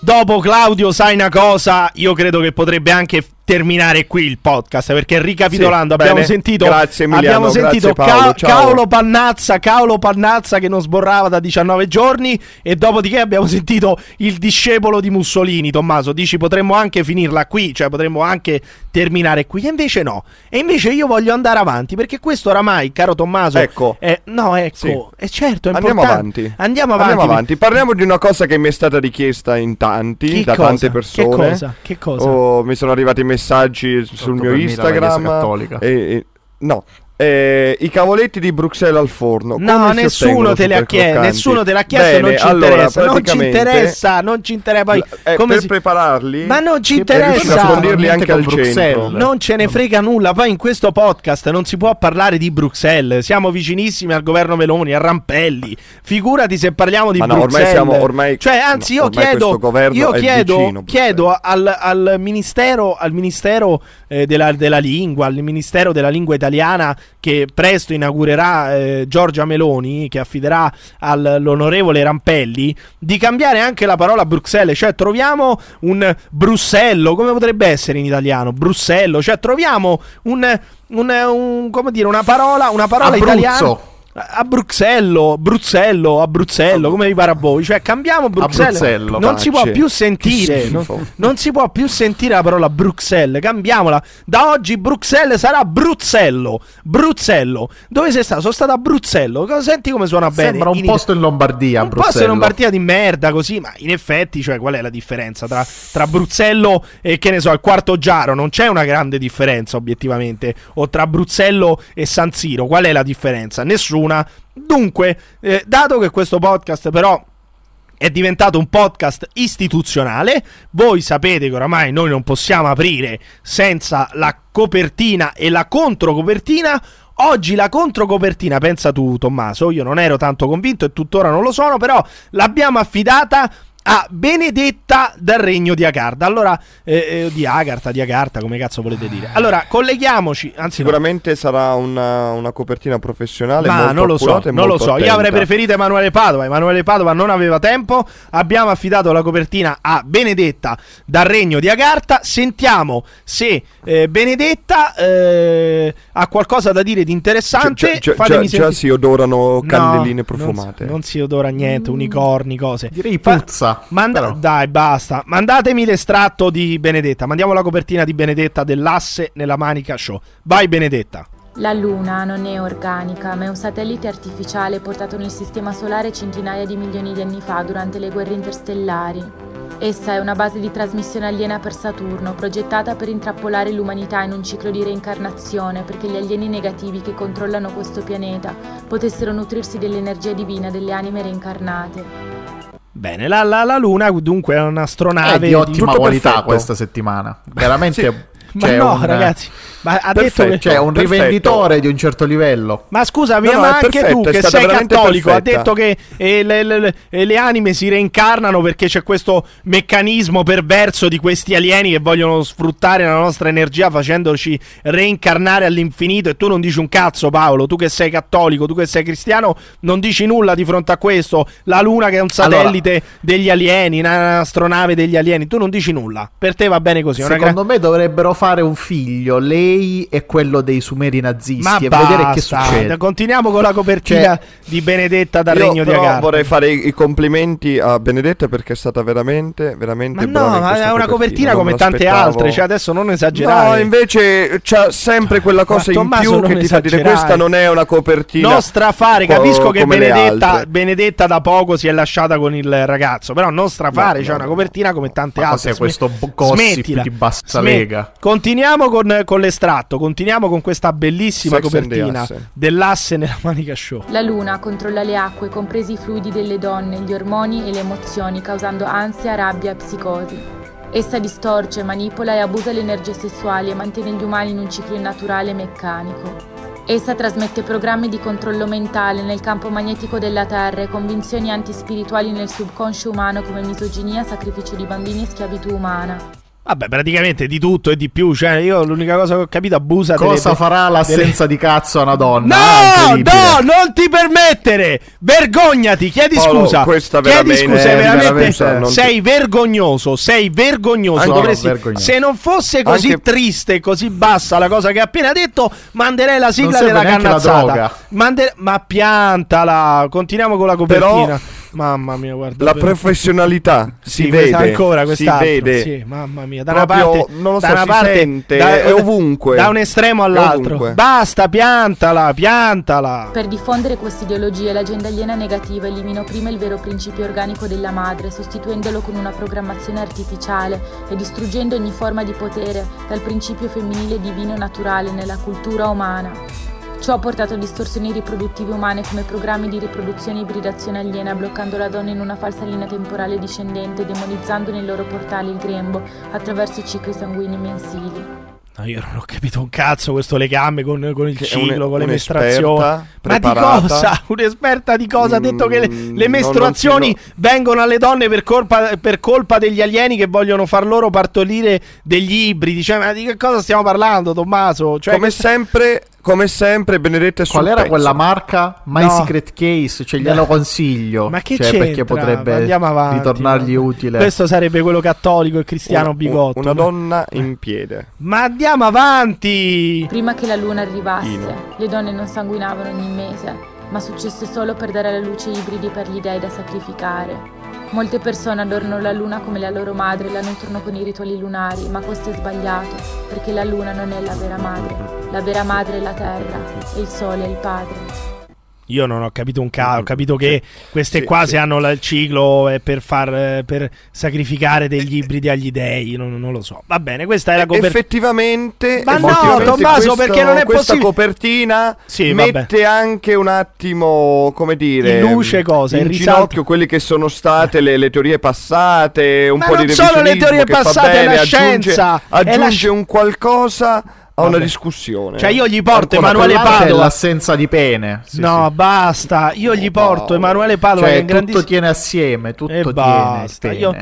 Dopo Claudio, sai una cosa? Io credo che potrebbe anche terminare qui il podcast perché ricapitolando Sì, abbiamo sentito Grazie, Emiliano, abbiamo sentito Paolo, Ca-. Caolo Pannazza Caolo Pannazza che non sborrava da 19 giorni e dopodiché abbiamo sentito il discepolo di Mussolini Tommaso dici potremmo anche finirla qui cioè potremmo anche terminare qui e invece no e invece io voglio andare avanti perché questo oramai caro Tommaso Ecco. è, no ecco Sì. è certo è Andiamo avanti. andiamo avanti Andiamo avanti. Parliamo di una cosa che mi è stata richiesta in tanti, Che da cosa? tante persone. Che cosa? Che cosa? Oh, mi sono arrivati messaggi sul mio 8.000 la Chiesa Instagram. E, e- no. Eh, I cavoletti di Bruxelles al forno. No, nessuno te li ha super chiesto, croccanti? nessuno te l'ha chiesto Bene, non ci allora, interessa, non ci interessa, non ci interessa poi eh, come per si- prepararli Ma non ci per interessa. anche al Bruxelles. centro. Non ce ne frega nulla, poi in questo podcast non si può parlare di Bruxelles, siamo vicinissimi al governo Meloni, a Rampelli. Figurati se parliamo di Ma no, ormai Bruxelles. siamo- ormai- Cioè, anzi, io chiedo io chiedo, vicino chiedo al, al ministero al ministero eh, della, della lingua, al ministero della lingua italiana che presto inaugurerà eh, Giorgia Meloni, che affiderà all'onorevole Rampelli, di cambiare anche la parola Bruxelles, cioè troviamo un Brussello, come potrebbe essere in italiano? Brussello, cioè troviamo un, un- un- come dire, una parola, una parola Abruzzo. italiana. A Bruxello, Bruzzello, a Bruzzello, come vi pare a voi? Cioè, cambiamo Bruxelles. Bruzzello. non si può Pace. più sentire. Non, non si può più sentire la parola Bruxelles. Cambiamola. Da oggi Bruxelles sarà Bruzzello. Bruzzello. Dove sei stato? Sono stato a Bruzzello. Senti come suona bene. Sembra un In posto in Lombardia, un posto in. Lombardia di merda così, ma in effetti, cioè, qual è la differenza tra, tra Bruzzello e che ne so, il quarto Giaro? Non c'è una grande differenza, obiettivamente. O tra Bruzzello e San Siro, qual è la differenza? Nessuna. Dunque, eh, dato che questo podcast, però. È diventato un podcast istituzionale. Voi sapete che oramai noi non possiamo aprire senza la copertina e la controcopertina. Oggi la controcopertina, pensa tu Tommaso, io non ero tanto convinto e tuttora non lo sono, però l'abbiamo affidata a Benedetta dal regno di Agarda. Allora, eh, eh, di Agartha, di Agartha, come cazzo volete dire? Allora, colleghiamoci, anzi no. Sicuramente sarà una, una copertina professionale. Ma molto non lo so, non lo so. Io attenta. avrei preferito Emanuele Padova. Emanuele Padova non aveva tempo. Abbiamo affidato la copertina a Benedetta dal regno di Agartha. Sentiamo se eh, Benedetta eh, ha qualcosa da dire di interessante. Già, già- già- si odorano No, candeline non- profumate. Non, si odora niente, unicorni, cose. Direi Fa- puzza. Manda- però. dai, basta. Mandatemi l'estratto di Benedetta. Mandiamo la copertina di Benedetta dell'asse nella manica show. Vai, Benedetta. La Luna non è organica, ma è un satellite artificiale portato nel Sistema Solare centinaia di milioni di anni fa durante le guerre interstellari. Essa è una base di trasmissione aliena per Saturno, progettata per intrappolare l'umanità in un ciclo di reincarnazione perché gli alieni negativi che controllano questo pianeta potessero nutrirsi dell'energia divina delle anime reincarnate. Bene, la, la- la Luna dunque è È un'astronave di ottima tutto qualità perfetto. questa settimana. Veramente Ma c'è no, un, ragazzi, ma ha Perfetto. detto che... c'è un Perfetto. rivenditore di un certo livello. Ma scusami, No, no, ma anche perfetta, tu che sei cattolico, ha perfetta. detto che eh, le, le- le- eh, le anime si reincarnano perché c'è questo meccanismo perverso di questi alieni che vogliono sfruttare la nostra energia facendoci reincarnare all'infinito e tu non dici un cazzo Paolo, tu che sei cattolico, tu che sei cristiano, non dici nulla di fronte a questo. La Luna che è un satellite degli alieni, un'astronave degli alieni, tu non dici nulla. Per te va bene così, Secondo gra- me dovrebbero fare un figlio, lei e quello dei sumeri nazisti Ma e vedere che basta, succede. Continuiamo con la copertina Cioè, di Benedetta dal Regno di Agar. vorrei fare i, i complimenti a Benedetta perché è stata veramente, veramente Ma brava no, ma è una copertina non come me tante altre, cioè adesso non esagerare. No, invece c'ha sempre quella cosa in Tommaso, più non che ti fa dire questa non è una copertina. Non strafare, co- capisco che le Benedetta. Benedetta da poco si è lasciata con il ragazzo, però non strafare, No, c'è no, una no. copertina come tante Ma altre. cos'è questo gossip smettila. di bassa lega? Continuiamo con, con l'estratto, continuiamo con questa bellissima Sex copertina Asse. dell'asse nella manica show. La Luna controlla le acque, compresi i fluidi delle donne, gli ormoni e le emozioni, causando ansia, rabbia e psicosi. Essa distorce, manipola e abusa le energie sessuali e mantiene gli umani in un ciclo innaturale e meccanico. Essa trasmette programmi di controllo mentale nel campo magnetico della Terra e convinzioni antispirituali nel subconscio umano come misoginia, sacrificio di bambini e schiavitù umana. Vabbè, praticamente di tutto e di più, cioè io l'unica cosa che ho capito abusa delle- Cosa farà l'assenza di cazzo a una donna? Ah, No, incredibile. no, non ti permettere! Vergognati, chiedi Paolo, scusa. questa chiedi veramente- scusa, sei eh, veramente veramente ti- sei vergognoso, sei vergognoso. Anche- Dovresti- no, vergognoso. se non fosse così Anche- triste, così bassa la cosa che hai appena detto, manderei la sigla della la cannazzata. droga. Mande- ma piantala. Continuiamo con la copertina. Mamma mia, guarda. La professionalità si Sì, vede, questa ancora si vede. Sì, mamma mia, da una Proprio, parte, non lo da so, una si parte, sente, da, è ovunque. Da un estremo all'altro. Basta, piantala, piantala. Per diffondere questa ideologia, l'agenda aliena negativa eliminò prima il vero principio organico della madre, sostituendolo con una programmazione artificiale e distruggendo ogni forma di potere dal principio femminile divino e naturale nella cultura umana. Ciò ha portato a distorsioni riproduttive umane come programmi di riproduzione e ibridazione aliena, bloccando la donna in una falsa linea temporale discendente e demonizzando nei loro portali il grembo attraverso i cicli sanguigni mensili. No, io non ho capito un cazzo questo legame con, con il ciclo, un- con le mestruazioni. Ma di cosa? Un'esperta di cosa? Ha detto che le, Mm, le mestruazioni si- vengono alle donne per colpa, per colpa degli alieni che vogliono far loro partorire degli ibridi. Cioè, ma di che cosa stiamo parlando, Tommaso? Cioè, come che- sempre, come sempre Benedetta è sul Qual era pezzo. quella marca? My No. Secret Case, cioè glielo consiglio. Ma che cioè, c'entra? perché potrebbe Andiamo avanti, ritornargli vabbè. utile. Questo sarebbe quello cattolico e cristiano Una- bigotto. Una donna in piede. Ma andiamo avanti! Prima che la luna arrivasse, Ino. le donne non sanguinavano ogni mese, ma successe solo per dare alla luce ibridi per gli dei da sacrificare. Molte persone adorano la luna come la loro madre e la nutrono con i rituali lunari, ma questo è sbagliato, perché la luna non è la vera madre. La vera madre è la terra e il sole è il padre. Io non ho capito un cazzo, ho capito che queste Sì, qua sì. se hanno la- il ciclo è per far eh, per sacrificare degli ibridi agli dei, non, non lo so. Va bene, questa è la copertina. Effettivamente, Ma no, effettivamente Tommaso, questo- perché non è questa possibile- copertina Sì, mette anche un attimo, come dire, In luce cosa? in In ginocchio quelli che sono state le, le teorie passate, un Ma po' di non sono le revisionismo teorie passate, è bene, la aggiunge, scienza, è la aggiunge un qualcosa a una discussione. Cioè io gli porto Ancora, Emanuele Padova. l'assenza di pene. Sì, no, sì. basta. Io gli porto. Emanuele Padova che Cioè, un tutto grandissimo tiene assieme, tutto e tiene basta. Io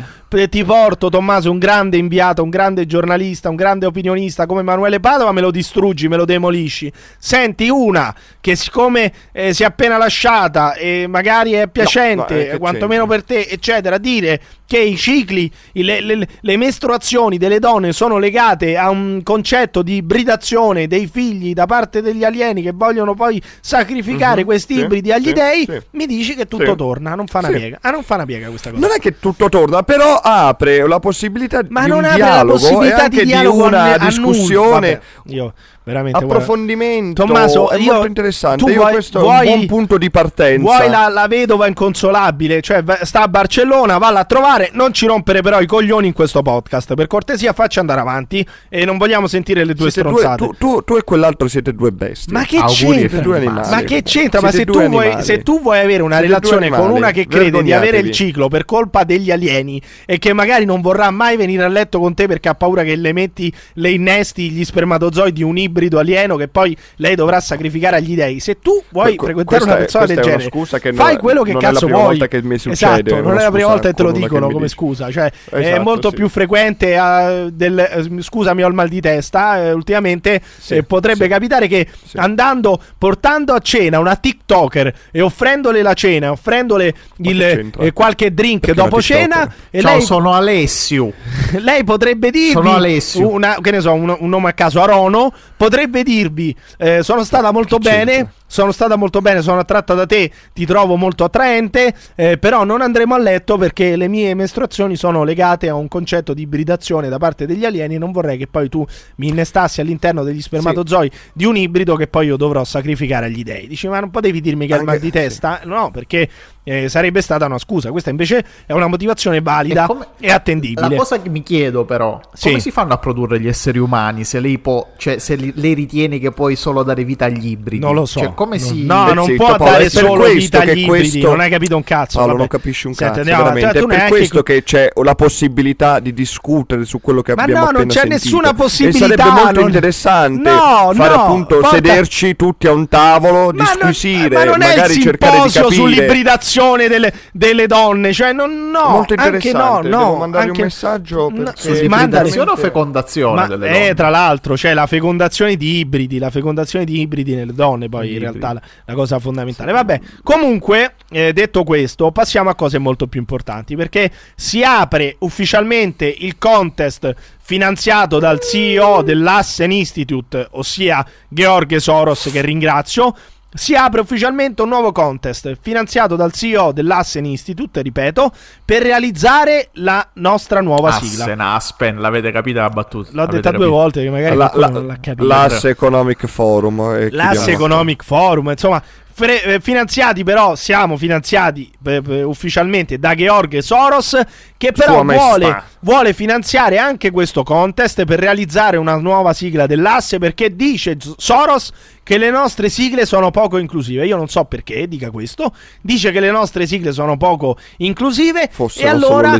ti porto Tommaso un grande inviato, un grande giornalista, un grande opinionista come Emanuele Padova, me lo distruggi, me lo demolisci. Senti una che siccome eh, si è appena lasciata e magari è piacente, no, che eh, quantomeno per te, eccetera, dire che i cicli, le, le- le mestruazioni delle donne sono legate a un concetto di ibridazione dei figli da parte degli alieni che vogliono poi sacrificare Mhm, questi sì, ibridi agli sì, dei, sì. mi dici che tutto torna, non fa una piega. Ah, non fa una piega questa cosa. Non è che tutto torna, però apre la possibilità Ma di non un dialogo possibilità e anche di ne- una discussione. Vabbè, io veramente guarda. approfondimento. Tommaso, è io- molto interessante. tu Io vuoi- questo vuoi- è un buon punto di partenza. Vuoi la, la vedova inconsolabile, cioè sta a Barcellona, valla a trovare, non ci rompere però i coglioni in questo podcast, per cortesia facci andare avanti e non vogliamo sentire le tue Siete due- stronzate. tu, tu- tu e quell'altro siete due bestie. Ma che Auguri, c'entra? due. Ma che c'entra? Ma se tu, due vuoi, se tu vuoi avere una Siete relazione due con una che crede di avere il ciclo per colpa degli alieni e che magari non vorrà mai venire a letto con te perché ha paura che le metti, le innesti gli spermatozoi di un ibrido alieno che poi lei dovrà sacrificare agli dei. Se tu vuoi Que- frequentare una è- persona del è genere, scusa che fai non- quello che non è la cazzo prima vuoi. volta che mi succede, esatto, è non è la prima volta che te lo dicono come dici. scusa. Cioè, è Esatto, molto sì. più frequente. eh, del, eh, scusami, ho il mal di testa. eh, ultimamente Sì, eh, potrebbe sì. capitare che Sì. andando, portando a cena una TikToker e offrendole la cena, offrendole il, eh, qualche drink Perché dopo cena, e Ciao, lei, sono Alessio. lei potrebbe dirvi Sono Alessio. una, che ne so, un, un nome a caso Arono, potrebbe dirvi eh, sono stata molto bene, sono stata molto bene, sono attratta da te, ti trovo molto attraente, eh, però non andremo a letto perché le mie mestruazioni sono legate a un concetto di ibridazione da parte degli alieni e non vorrei che poi tu mi innestassi all'interno degli spermatozoi di un ibrido che poi io dovrò sacrificare agli dei. Dici, ma non potevi dirmi che hai il mal di testa? No, perché eh, sarebbe stata una scusa. Questa invece è una motivazione valida E come- e attendibile. La cosa che mi chiedo però, Sì. come si fanno a produrre gli esseri umani se lei può, cioè se li- lei ritiene che puoi solo dare vita agli ibridi? Non lo so. Cioè, come No, si No, Stai non zitto, può Paolo, dare solo questo vita che agli ibridi, questo- non hai capito un cazzo. Paolo, vabbè. non capisci un Senti, cazzo, andiamo avanti. veramente. Tu È per questo che c'è la possibilità di discutere su quello che Ma abbiamo no, non appena c'è sentito. nessuna possibilità, E sarebbe molto non- interessante No, fare no, appunto porta- sederci tutti a un tavolo, Ma non- disquisire, ma non magari cercare di capire. sull'ibridazione delle, delle donne, cioè non, no, Molto anche no, interessante, no, devo mandargli anche- un messaggio No, perché sì, ibridazione o fecondazione Ma delle eh, donne? tra l'altro c'è la fecondazione di ibridi, la fecondazione di ibridi nelle donne, poi in Ibridi. realtà la, la cosa fondamentale. Vabbè, comunque, eh, detto questo, passiamo a cose molto più importanti perché si apre ufficialmente il contest finanziato dal CEO dell'Assen Institute, ossia George Soros, che ringrazio. Si apre ufficialmente un nuovo contest finanziato dal CEO dell'Assen Institute, ripeto, per realizzare la nostra nuova sigla. Assen, Aspen, l'avete capita la battuta? L'ho detta due volte, che magari La- la- non l'ha capito. L'Ass Economic Forum. eh, L'Ass chiudiamo. Economic Forum, insomma, fre- eh, finanziati però, siamo finanziati eh, eh, ufficialmente da George Soros, che però vuole, vuole finanziare anche questo contest per realizzare una nuova sigla dell'asse, perché dice Soros che le nostre sigle sono poco inclusive. Io non so perché dica questo. Dice che le nostre sigle sono poco inclusive Fossero e allora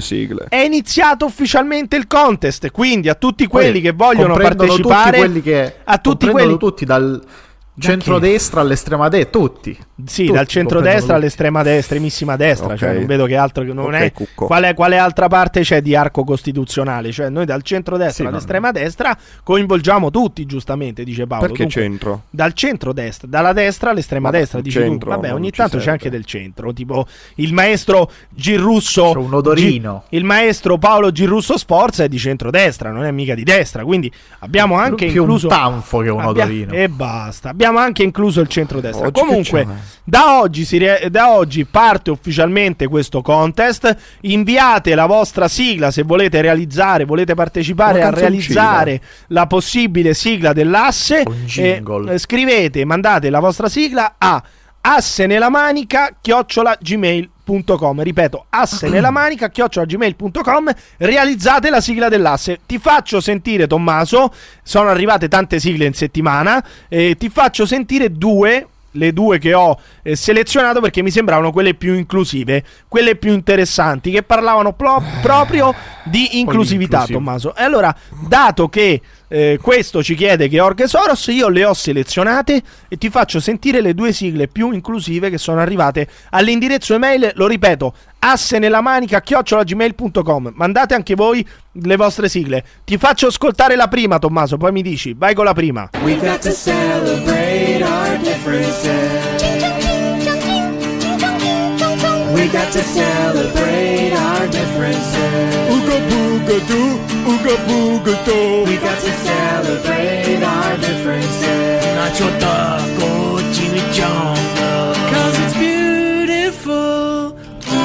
è iniziato ufficialmente il contest. Quindi a tutti quelli Poi che vogliono partecipare tutti quelli che a tutti quelli tutti dal Da centrodestra all'estrema destra, tutti. Sì, Tutti dal centrodestra all'estrema destra, estremissima destra, Ok. cioè non vedo che altro che non Ok, è quale, quale altra parte c'è di arco costituzionale, cioè noi dal centrodestra Sì, no. all'estrema destra coinvolgiamo tutti, giustamente, dice Paolo. Perché Dunque, centro? Dal centro-destra, dalla destra all'estrema Ma destra, il dici tu. centro Vabbè, ogni tanto c'è anche del centro, tipo il maestro Girrusso C'è un odorino. Gi- il maestro Paolo Girrusso Sforza è di centrodestra, non è mica di destra, quindi abbiamo anche più incluso un tanfo che un Abbia- odorino. E basta. Abbiamo anche incluso il centrodestra. Oggi Comunque, da oggi, si rie- da oggi parte ufficialmente questo contest. Inviate la vostra sigla se volete realizzare, volete partecipare Una a realizzare la possibile sigla dell'asse. Un E, eh, scrivete, mandate la vostra sigla a asse nella manica chiocciola gmail.com ripeto asse nella manica chiocciola gmail.com realizzate la sigla dell'asse. Ti faccio sentire Tommaso sono arrivate tante sigle in settimana e ti faccio sentire due le due che ho eh, selezionato perché mi sembravano quelle più inclusive, quelle più interessanti, che parlavano pro- proprio di inclusività. Tommaso. E allora, dato che eh, questo ci chiede George Soros, io le ho selezionate e ti faccio sentire le due sigle più inclusive che sono arrivate all'indirizzo email, lo ripeto, asse nella manica chiocciolagmail.com. Mandate anche voi le vostre sigle. Ti faccio ascoltare la prima, Tommaso, poi mi dici, vai con la prima. We got to celebrate our differences. We got to celebrate. Ooga doo, ooga booga doo. We got to celebrate our differences. Oh, Cause it's beautiful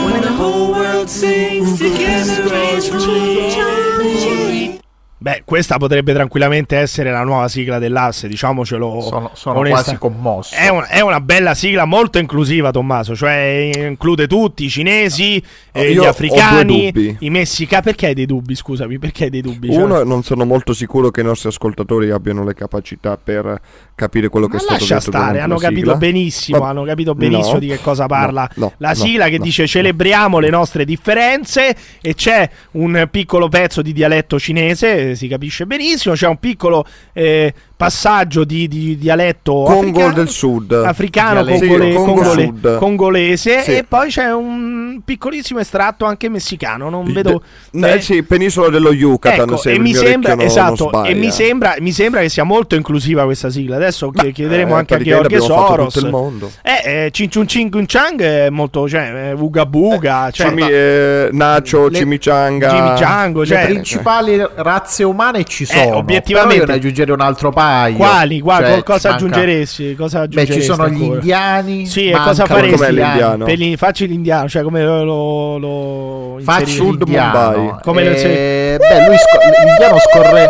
when the whole world sings together as one. Beh, questa potrebbe tranquillamente essere la nuova sigla dell'asse, diciamocelo. Sono, sono quasi commosso. È una, è una bella sigla molto inclusiva, Tommaso. Cioè, include tutti: i cinesi, eh, Io gli africani, i messicani. Perché hai dei dubbi? Scusami, perché hai dei dubbi? Cioè- Uno, non sono molto sicuro che i nostri ascoltatori abbiano le capacità per capire quello che Ma è stato lascia detto stare, hanno capito benissimo, Ma- hanno capito benissimo no, di che cosa parla no, no, la no, sigla che no. dice celebriamo le nostre differenze e c'è un piccolo pezzo di dialetto cinese, eh, si capisce benissimo, c'è un piccolo eh, passaggio di, di dialetto Congo africano, del Sud. africano Dialetto. congole- Sì, Congo congole- Sud. congolese Sì. e poi c'è un piccolissimo estratto anche messicano, non vedo... No, eh, eh, sì, penisola dello Yucatan, Ecco, se e mi sembra, non esatto, e mi sembra, mi sembra che sia molto inclusiva questa sigla. Adesso chi- chiederemo eh, anche a fatto Soros. tutto il mondo. Eh, eh, Cin Chun Chin Kun Chang è molto, cioè, eh, Uga Buga, cioè, Cimi- eh, Nacho, Le- Chimichanga. Jimmy Django, Le cioè, principali razze umane ci sono. obiettivamente- però io ne aggiungerei un altro paio. Quali, quali, Cioè, cosa aggiungeresti? Cosa Beh, ci aggiungeresti sono gli ancora? indiani. Sì, e cosa gli faresti? L'indiano? Per lì- facci l'indiano, cioè come lo, lo, lo Faccio. Mumbai. Come lo Eh, inseri- Beh, lui sco- l'indiano scorre.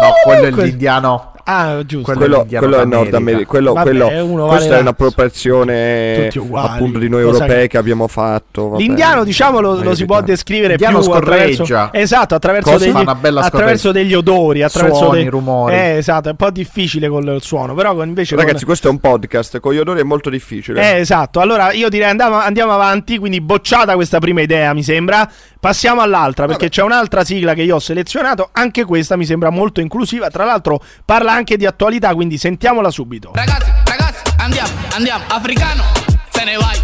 No, quello è l'indiano. Ah, giusto. Quello- Quello, è. Nord America. Quello, Vabbè, quello- questa vale è un'appropriazione appunto di noi europei che- che abbiamo fatto. vabbè. L'indiano, diciamo, lo, lo si può descrivere L'indiano più attraverso, scorreggia. esatto, attraverso, Cosa? degli, attraverso degli odori, attraverso Suoni, dei rumori. Eh, esatto, è un po' difficile con il suono, però con- invece con- Ragazzi, questo è un podcast. Con gli odori è molto difficile. Eh, esatto. Allora io direi andiamo, andiamo avanti. Quindi bocciata questa prima idea, mi sembra. Passiamo all'altra perché c'è un'altra sigla che io ho selezionato. Anche questa mi sembra molto inclusiva. Tra l'altro, parla anche di attualità. Quindi sentiamola subito. Ragazzi, ragazzi, andiamo, andiamo. Africano, se ne vai.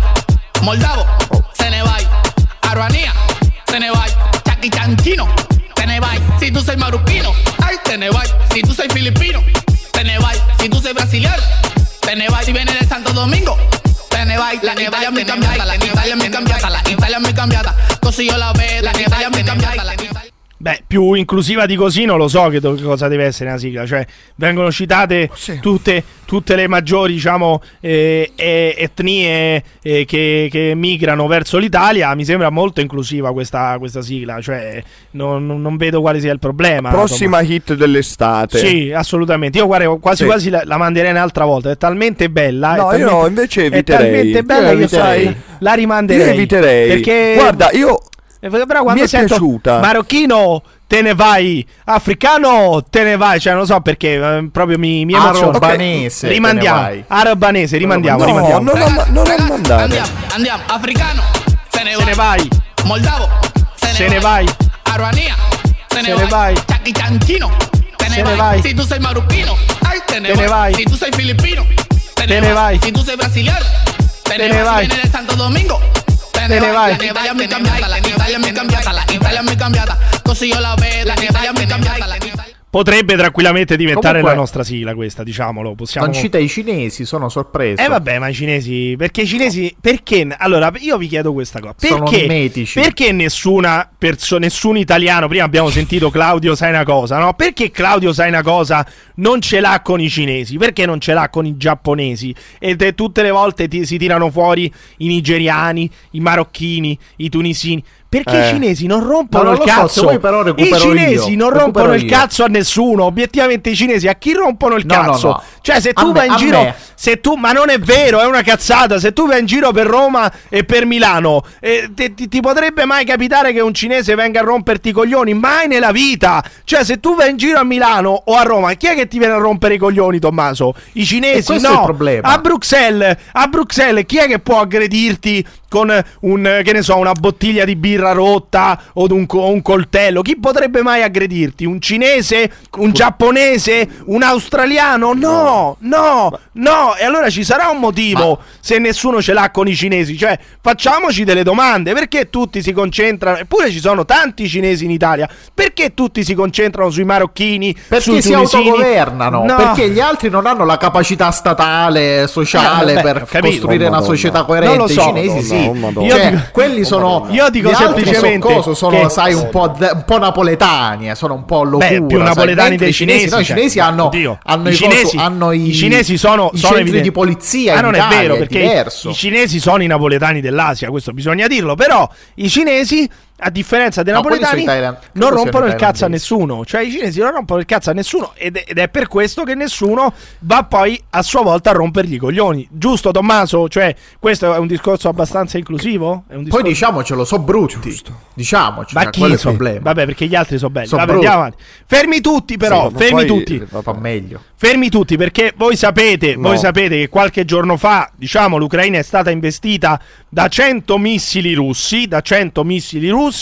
Moldavo, se ne vai. Aruanía, se ne vai. Te ne vai. Si tú sei marupino, ay, te ne vai. Si tú sei filipino, te ne vai. Si tú sei brasiliano, te ne vai. Si viene de Santo Domingo, te ne vai. La Italia mi cambiata, la Italia mi cambiata, la Italia cambiata. La la Italia mi cambiata, la Italia. Beh, più inclusiva di così non lo so che, do- cosa deve essere una sigla. Cioè, vengono citate tutte, tutte le maggiori, diciamo, eh, eh, etnie eh, che, che migrano verso l'Italia. Mi sembra molto inclusiva questa, questa sigla. Cioè, non, non- vedo quale sia il problema. Prossima hit dell'estate. Sì, assolutamente. Io guarda, quasi Sì. quasi la, la manderei un'altra volta. È talmente bella. No, è io talmente, no, invece È eviterei. talmente bella Io che sai, la rimanderei. Io eviterei. Perché Guarda, io Però quando mi è sento piaciuta. marocchino te ne vai, africano te ne vai, cioè non so perché eh, proprio mi, mi emoziona. Arabanese, Ok, Rimandiamo. ne vai. Arabanese, rimandiamo, No, rimandiamo. no, no, Ragazzi, non ragazzi, andare. Andiamo, andiamo. Africano, se ne Se vai. ne vai, Moldavo, se, se ne vai, Aruanía, se, Se ne vai. Chaquichantino, te Se ne ne vai. vai. Si tú sei marupino, ay, te ne, Te ne vai. Si tú sei filipino, te, Te ne vai. Si tú sei brasiliano, te, Te ne vai. Si viene de Santo Domingo, te, Te ne vai. La Italia mi cambiata, la Italia mi cambiata, la Italia mi cambiata. Io la vedo, la Italia mi cambiata, la Italia. Potrebbe tranquillamente diventare Comunque- la nostra sigla questa, diciamolo, possiamo Non cita i cinesi, sono sorpreso. Eh vabbè, ma i cinesi, perché i cinesi, perché, allora io vi chiedo questa cosa, perché, perché nessuna perso- nessun italiano, prima abbiamo sentito Claudio sai una cosa, no? Perché Claudio sai una cosa non ce l'ha con i cinesi, perché non ce l'ha con i giapponesi e te- tutte le volte ti- si tirano fuori i nigeriani, i marocchini, i tunisini. Perché Eh. i cinesi non rompono No, il so, cazzo. però I cinesi io, non recupero rompono il io. cazzo a nessuno. Obiettivamente i cinesi a chi rompono il No, cazzo? no. Cioè, se A tu me- vai in a giro me. se tu, ma non è vero, è una cazzata. Se tu vai in giro per Roma e per Milano, eh, ti, ti- ti potrebbe mai capitare che un cinese venga a romperti i coglioni? Mai nella vita. Cioè, se tu vai in giro a Milano o a Roma, chi è che ti viene a rompere i coglioni, Tommaso? I cinesi? No. il. A Bruxelles, a Bruxelles, chi è che può aggredirti con un, che ne so, una bottiglia di birra rotta o un, co- un coltello? Chi potrebbe mai aggredirti? Un cinese? Un giapponese? Un australiano? No, no, no. E allora ci sarà un motivo se nessuno ce l'ha con i cinesi. Cioè, facciamoci delle domande. Perché tutti si concentrano? Eppure ci sono tanti cinesi in Italia. Perché tutti si concentrano sui marocchini? Perché sui si tunisini? autogovernano, No. perché gli altri non hanno la capacità statale, sociale Eh, vabbè, per costruire Oh, una società coerente. Non lo so. I cinesi sì. oh, Madonna. Io Cioè, dico- quelli sono Io dico gli altri semplicemente sono, coso, sono che- sai un po', de- un po' napoletani, eh, sono un po' locura, Beh, più napoletani dei cinesi, no, i cioè, cinesi hanno, oddio, hanno i i, coso- cinesi, hanno i, i cinesi sono, i sono di polizia Ah, non Italia, è vero è perché diverso. i cinesi sono i napoletani dell'Asia, questo bisogna dirlo, però i cinesi a differenza dei No, napoletani, non rompono il cazzo a nessuno. Cioè, i cinesi non rompono il cazzo a nessuno. Ed è, ed è per questo che nessuno va poi a sua volta a rompergli i coglioni. Giusto, Tommaso? Cioè, questo è un discorso abbastanza inclusivo? Un Poi discorso... diciamocelo, so brutti. Diciamoci, Ma cioè, chi? è il problema. Vabbè, perché gli altri sono belli. So Vabbè, andiamo avanti. Fermi tutti, però. Sì, fermi tutti. Fa meglio. Fermi tutti perché voi sapete, No. voi sapete che qualche giorno fa, diciamo, l'Ucraina è stata investita da 100 missili russi, da 100 missili russi,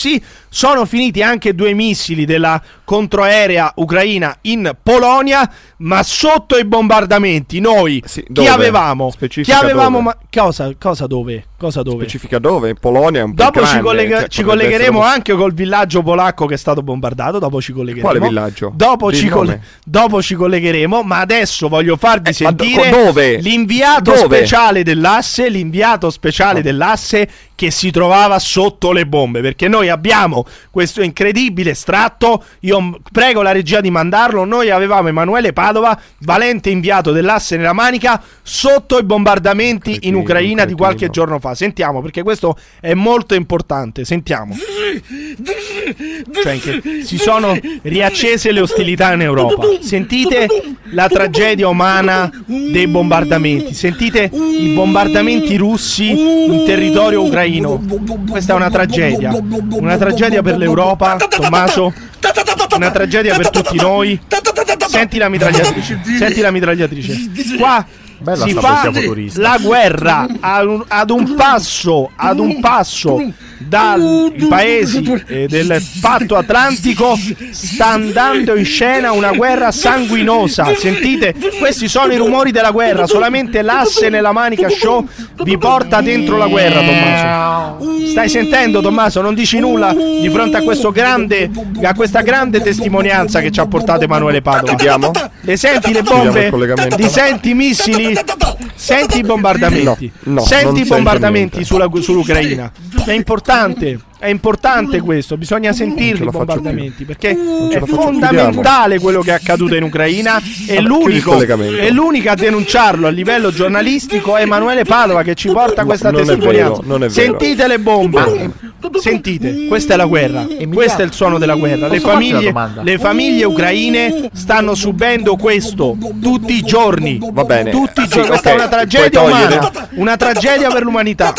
sono finiti anche due missili della controaerea ucraina in Polonia, ma sotto i bombardamenti noi chi dove? avevamo? Chi Specifica avevamo dove? ma- cosa, cosa dove? Cosa dove? Specifica dove? In Polonia è un po' Dopo ci, grande, collega- cioè, ci potrebbe collegheremo essere- anche col villaggio polacco che è stato bombardato. Dopo ci collegheremo. Quale villaggio? Dopo, ci, col- nome. dopo ci collegheremo. Ma adesso voglio farvi Eh, sentire dove? l'inviato Dove? speciale dell'asse. L'inviato speciale dell'asse che si trovava sotto le bombe. Perché noi abbiamo questo incredibile estratto. Io prego la regia di mandarlo. Noi avevamo Emanuele Padova, valente inviato dell'asse nella manica, sotto i bombardamenti in Ucraina di qualche giorno fa. Sentiamo perché questo è molto importante. Sentiamo. Cioè che si sono riaccese le ostilità in Europa. Sentite la tragedia umana dei bombardamenti. Sentite i bombardamenti russi in territorio ucraino. Questa è una tragedia. Una tragedia per l'Europa, Tommaso. Una tragedia per tutti noi. Senti la mitragliatrice. Senti la mitragliatrice. Qua Bella si fa futurista. la guerra ad un, ad un passo, ad un passo dai paesi eh, del patto atlantico sta andando in scena una guerra sanguinosa. Sentite, questi sono i rumori della guerra. Solamente l'asse nella manica show vi porta dentro la guerra, Tommaso. Stai sentendo, Tommaso? Non dici nulla di fronte a questo grande, a questa grande testimonianza che ci ha portato Emanuele Padova. Chiudiamo? Le senti le bombe? Li senti i missili? Senti i bombardamenti? No, no, senti i bombardamenti sulla- sull'Ucraina? È importante importante. È importante questo, bisogna sentirli i bombardamenti perché ce è fondamentale quello che è accaduto in Ucraina e l'unico, l'unica a denunciarlo a livello giornalistico è Emanuele Padova che ci porta questa non testimonianza. vero. Sentite le bombe. Sentite, questa è la guerra. Questo è il suono della guerra. Le famiglie, le famiglie ucraine stanno subendo questo tutti i giorni. Va bene. Tutti i Sì, giorni. Questa ok, è una tragedia umana. Una tragedia per l'umanità.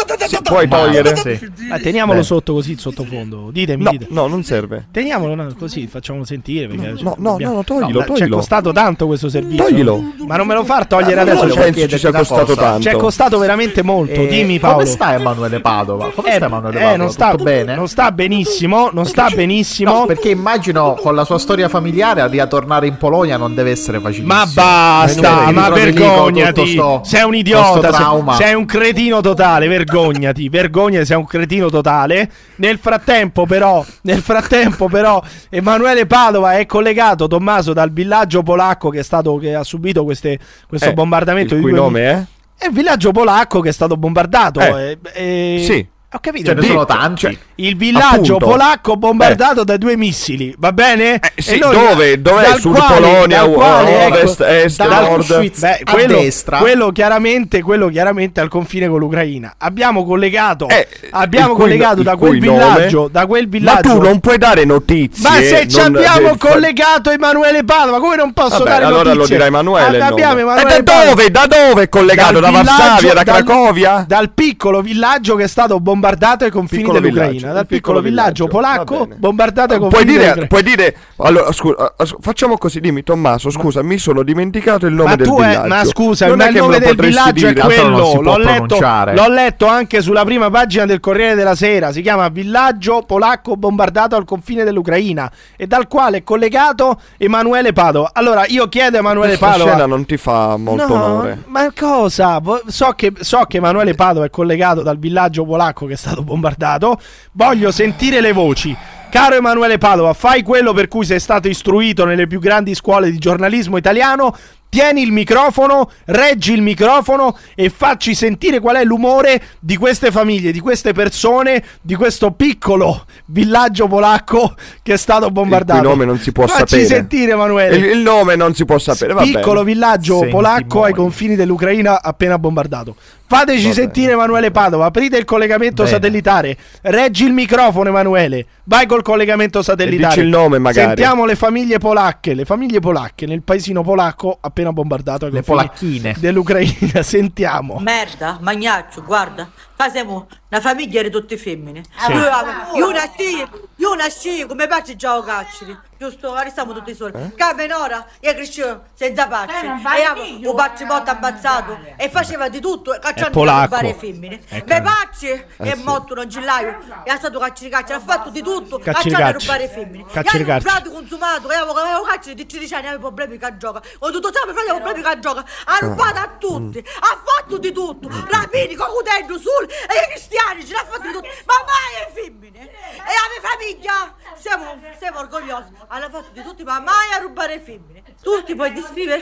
Puoi togliere? Eh, teniamolo Beh. sotto così, sottofondo. Ditemi, No, dite. no, non serve. Teniamolo così, facciamolo sentire. Perché No, no, no, no, toglilo, Ci è toglilo. costato tanto questo servizio. Toglilo. Ma non me lo far togliere No, adesso. no, Ci penso sia costato cosa. tanto. ci è costato veramente molto. Eh, Dimmi, Paolo. Come sta Emanuele Padova? Come Eh, sta Emanuele eh, Padova? non sta, Tutto bene? non sta benissimo. Non sta benissimo. No, perché immagino con la sua storia familiare a ritornare in Polonia non deve essere facilissimo. Ma basta, Eh, ma vergognati. sto- sei un idiota, sei un cretino totale, vergognati, vergognati, sei un cretino totale. Nel frattempo però, nel frattempo però Emanuele Padova è collegato Tommaso dal villaggio polacco che è stato che ha subito queste- questo Eh, bombardamento il cui nome è? È il villaggio polacco che è stato bombardato. Eh, e- e- sì. Ho capito. Ce ne sono tanti. cioè, il villaggio Appunto. polacco bombardato da due missili, va bene? Eh, sì, E noi- dove? Dov'è? Sud quale- Polonia, quale, ecco, ovest, est, dal- nord? Beh, a quello, destra. quello chiaramente, quello chiaramente al confine con l'Ucraina. Abbiamo collegato, Eh, abbiamo cui- collegato da quel villaggio, da quel Ma villaggio. tu non puoi dare notizie. Ma se ci abbiamo collegato Emanuele Padova, come non posso Vabbè, dare allora notizie? lo dirà Emanuele. Ah, abbiamo. Emanuele E da dove? Da dove è collegato? Dal Da Varsavia, da dal- Cracovia? Dal piccolo villaggio che è stato bombardato ai confini Piccolo dell'Ucraina. villaggio, Dal piccolo piccolo villaggio, villaggio, polacco bombardato ai Puoi confini dire, dell'Ucraina. puoi dire allora, scusa, facciamo così, dimmi Tommaso, scusa, mi sono dimenticato il nome Ma del tu è, villaggio. ma scusa, non ma è il nome del villaggio è dire? Non quello. L'ho letto, l'ho letto anche sulla prima pagina del Corriere della Sera. Si chiama Villaggio polacco bombardato al confine dell'Ucraina e dal quale è collegato Emanuele Padova. Allora io chiedo a Emanuele Questa Padova. scena non ti fa molto No, onore. Ma cosa? So che, so che Emanuele Padova è collegato dal villaggio polacco che è stato bombardato. Voglio sentire le voci. Caro Emanuele Padova, fai quello per cui sei stato istruito nelle più grandi scuole di giornalismo italiano. Tieni il microfono, reggi il microfono e facci sentire qual è l'umore di queste famiglie, di queste persone, di questo piccolo villaggio polacco che è stato Il bombardato. cui nome non si può Facci sapere. sentire, Emanuele. Il, il nome non si può sapere, va Piccolo bene. villaggio Senti polacco ai confini dell'Ucraina appena bombardato. Fateci sentire Emanuele Padova. Aprite il collegamento Bene. satellitare. Reggi il microfono, Emanuele. Vai col collegamento satellitare. dici il nome, magari. Sentiamo le famiglie polacche. Le famiglie polacche nel paesino polacco appena bombardato Le polacchine. dell'Ucraina. Sentiamo. Merda, magnaccio, guarda, facciamo una famiglia di tutte femmine. Sì. Io, io una scia, io una scia, come faccio già cacceri? Giusto, restiamo tutti soli. Eh? Carmenora è cresciuto senza pacci. E avevo un pacci molto ammazzato e faceva di tutto, cacciando a rubare femmine. Car- pacci Eh è morto un gillaio, è stato cacci di caccia, ha fatto di tutto, cacciando a cacci. rubare femmine. Cacci di Io frate consumato, e avevo, cacci di 13 anni, avevo problemi la gioca. Ho tutto sempre avevo problemi la gioca. Ha rubato a tutti, ha fatto di tutto. Rapini, con coltello, sul, e i cristiani, ce l'ha fatto di tutto. Ma mai le femmine? E la mia famiglia, siamo, siamo orgogliosi. Hanno fatto di tutti, ma mai a rubare femmine. Tutti puoi descrivere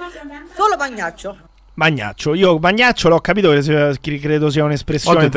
solo Magnaccio. Magnaccio. Io Magnaccio l'ho capito che credo sia un'espressione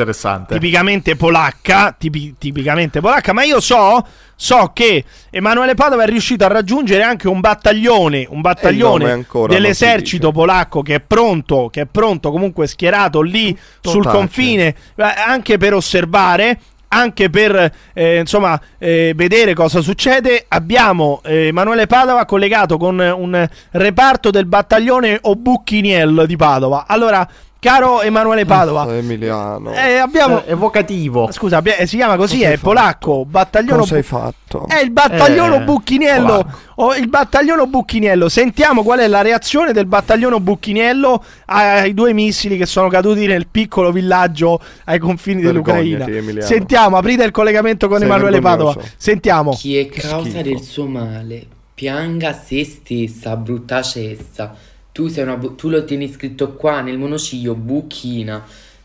tipicamente polacca, tipi- tipicamente polacca, ma io so, so che Emanuele Padova è riuscito a raggiungere anche un battaglione, un battaglione dell'esercito polacco che è pronto, che è pronto comunque schierato lì sul tace. confine eh, anche per osservare anche per eh, insomma eh, vedere cosa succede. Abbiamo eh, Emanuele Padova collegato con un reparto del battaglione Obucchiniel di Padova. Allora caro Emanuele Padova Emiliano. eh, abbiamo evocativo. Scusa, eh, si chiama così, Cosa è fatto? polacco, battaglione Cosa hai fatto? È il battaglione Eh, Bucchiniello. polacco. Oh, il battaglione Bucchiniello. Sentiamo qual è la reazione del battaglione Bucchiniello ai due missili che sono caduti nel piccolo villaggio ai confini dell'Ucraina. Emiliano. Sentiamo, aprite il collegamento con Sei Emanuele vergognoso. Padova. Sentiamo. Chi è causa schifo. del suo male, pianga se stessa, brutta cessa. Tu, sei una bu- tu lo tieni scritto qua nel monociglio, bucchina.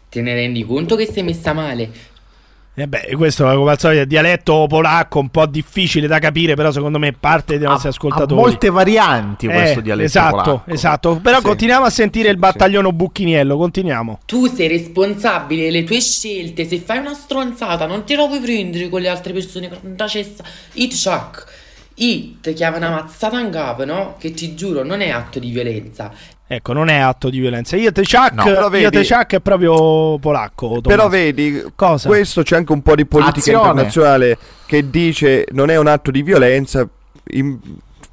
Te ne rendi conto che sei messa male? E beh, questo come al solito è dialetto polacco un po' difficile da capire, però secondo me parte dei nostri Ha ascoltatori. molte varianti questo Eh, dialetto esatto, polacco. esatto. Però Sì. continuiamo a sentire il battaglione Bucchiniello. Continuiamo. Tu sei responsabile delle tue scelte. Se fai una stronzata, non te la puoi prendere con le altre persone. Brutta cessa. It ti chiama una mazzata in capo, no? Che ti giuro, non è atto di violenza. Ecco, non è atto di violenza. Io te Chuck, No, però io vedi- te Chuck è proprio polacco. Però Tommaso. vedi, Cosa? questo c'è anche un po' di politica Azione. internazionale che dice non è un atto di violenza in-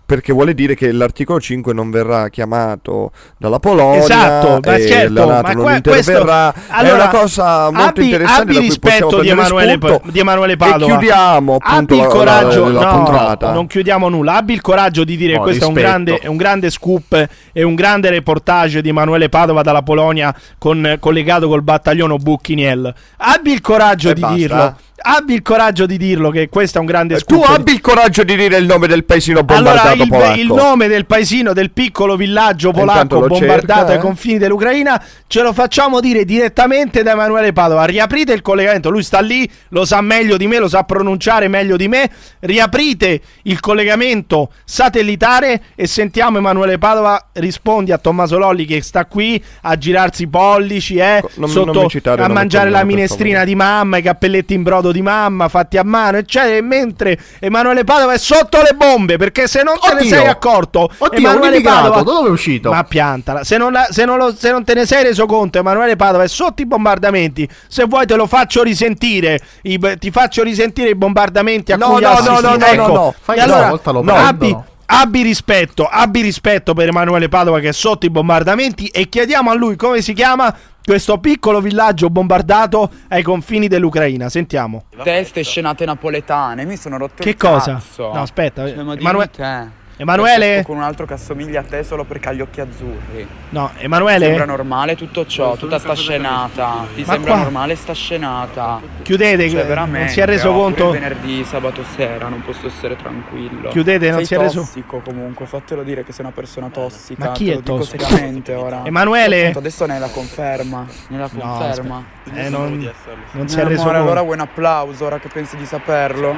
perché vuole dire che l'articolo 5 non verrà chiamato dalla Polonia Esatto, ma e certo, la NATO ma interverrà. questo- è allora, una cosa molto abbi- interessante abbi da cui possiamo rispetto di Emanuele, di Emanuele e Padova. chiudiamo appunto Abbi il la- coraggio, la, la no, puntata. non chiudiamo nulla. Abbi il coraggio di dire No, questo è un grande, è un grande scoop e un grande reportage di Emanuele Padova dalla Polonia con, collegato col battaglione Bucchiniel. Abbi il coraggio E di basta. dirlo. Abbi il coraggio di dirlo che questo è un grande Eh, scoop. tu abbi il coraggio di dire il nome del paesino bombardato Allora, il, polacco. il nome del paesino del piccolo villaggio E intanto polacco bombardato cerca, ai eh. confini dell'Ucraina ce lo facciamo dire direttamente da Emanuele Padova. Riaprite il collegamento, lui sta lì, lo sa meglio di me, lo sa pronunciare meglio di me. Riaprite il collegamento satellitare e sentiamo Emanuele Padova rispondi a Tommaso Lolli che sta qui a girarsi i pollici, eh, Non- sotto, non citare a mangiare la minestrina di mamma, i cappelletti in brodo di mamma fatti a mano, eccetera. E mentre Emanuele Padova è sotto le bombe, perché se non te ne Oddio! sei accorto, Oddio, Emanuele Padova, da dove è uscito? ma piantala. Se non, se non lo- se non te ne sei reso conto, Emanuele Padova è sotto i bombardamenti. Se vuoi, te lo faccio risentire. I- ti faccio risentire i bombardamenti a No, cui no, ha no, no, no, Ecco. no, no. Fai E allora, volta lo no, abbi, abbi rispetto, abbi rispetto per Emanuele Padova che è sotto i bombardamenti e chiediamo a lui come si chiama questo piccolo villaggio bombardato ai confini dell'Ucraina. Sentiamo. Teste scenate napoletane, mi sono rotto Che il cosa? cazzo. No, aspetta. Cioè, ma dimmi Emanue- te. Emanuele? Con un altro che assomiglia a te solo perché ha gli occhi azzurri. No, Emanuele? Sembra normale tutto ciò, tutta sta scenata. Ti Ma sembra qua- normale sta scenata. Chiudete, Cioè, veramente, non si è reso pure conto. venerdì, sabato sera, non posso essere tranquillo. Chiudete, non sei si è reso- tossico comunque, fatelo dire che sei una persona tossica. Ma chi te è lo dico tossico? seriamente ora. Emanuele? Appunto, adesso ne la conferma, ne la No, conferma. aspetta. Eh, non, non si è reso amore, conto. allora vuoi un applauso ora che pensi di saperlo?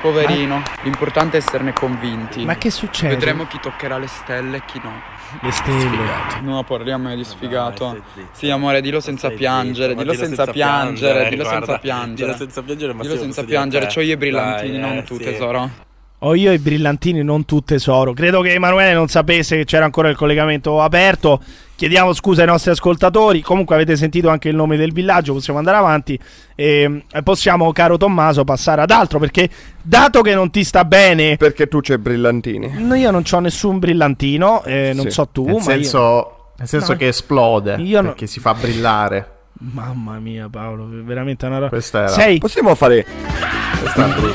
Poverino, l'importante è esserne convinti. Ma che succede? Vedremo chi toccherà le stelle e chi no. Le stelle. No, parliamo di sfigato. Sì, amore, dillo senza sei piangere, ma dillo senza piangere, dillo senza piangere. dillo senza piangere, ma Dillo senza piangere, te. c'ho io i brillantini, non eh, tu, tesoro. Ho io i brillantini, non tu tesoro. Credo che Emanuele non sapesse che c'era ancora il collegamento aperto. Chiediamo scusa ai nostri ascoltatori. Comunque avete sentito anche il nome del villaggio, possiamo andare avanti. E e possiamo, caro Tommaso, passare ad altro. Perché dato che non ti sta bene... Perché tu c'hai brillantini. No, io non ho nessun brillantino, eh, non Sì. so tu, Nel ma senso, io... nel senso No. che esplode. Io no- Perché si fa brillare. Mamma mia Paolo, veramente una roba... Questa era. Sei Possiamo fare...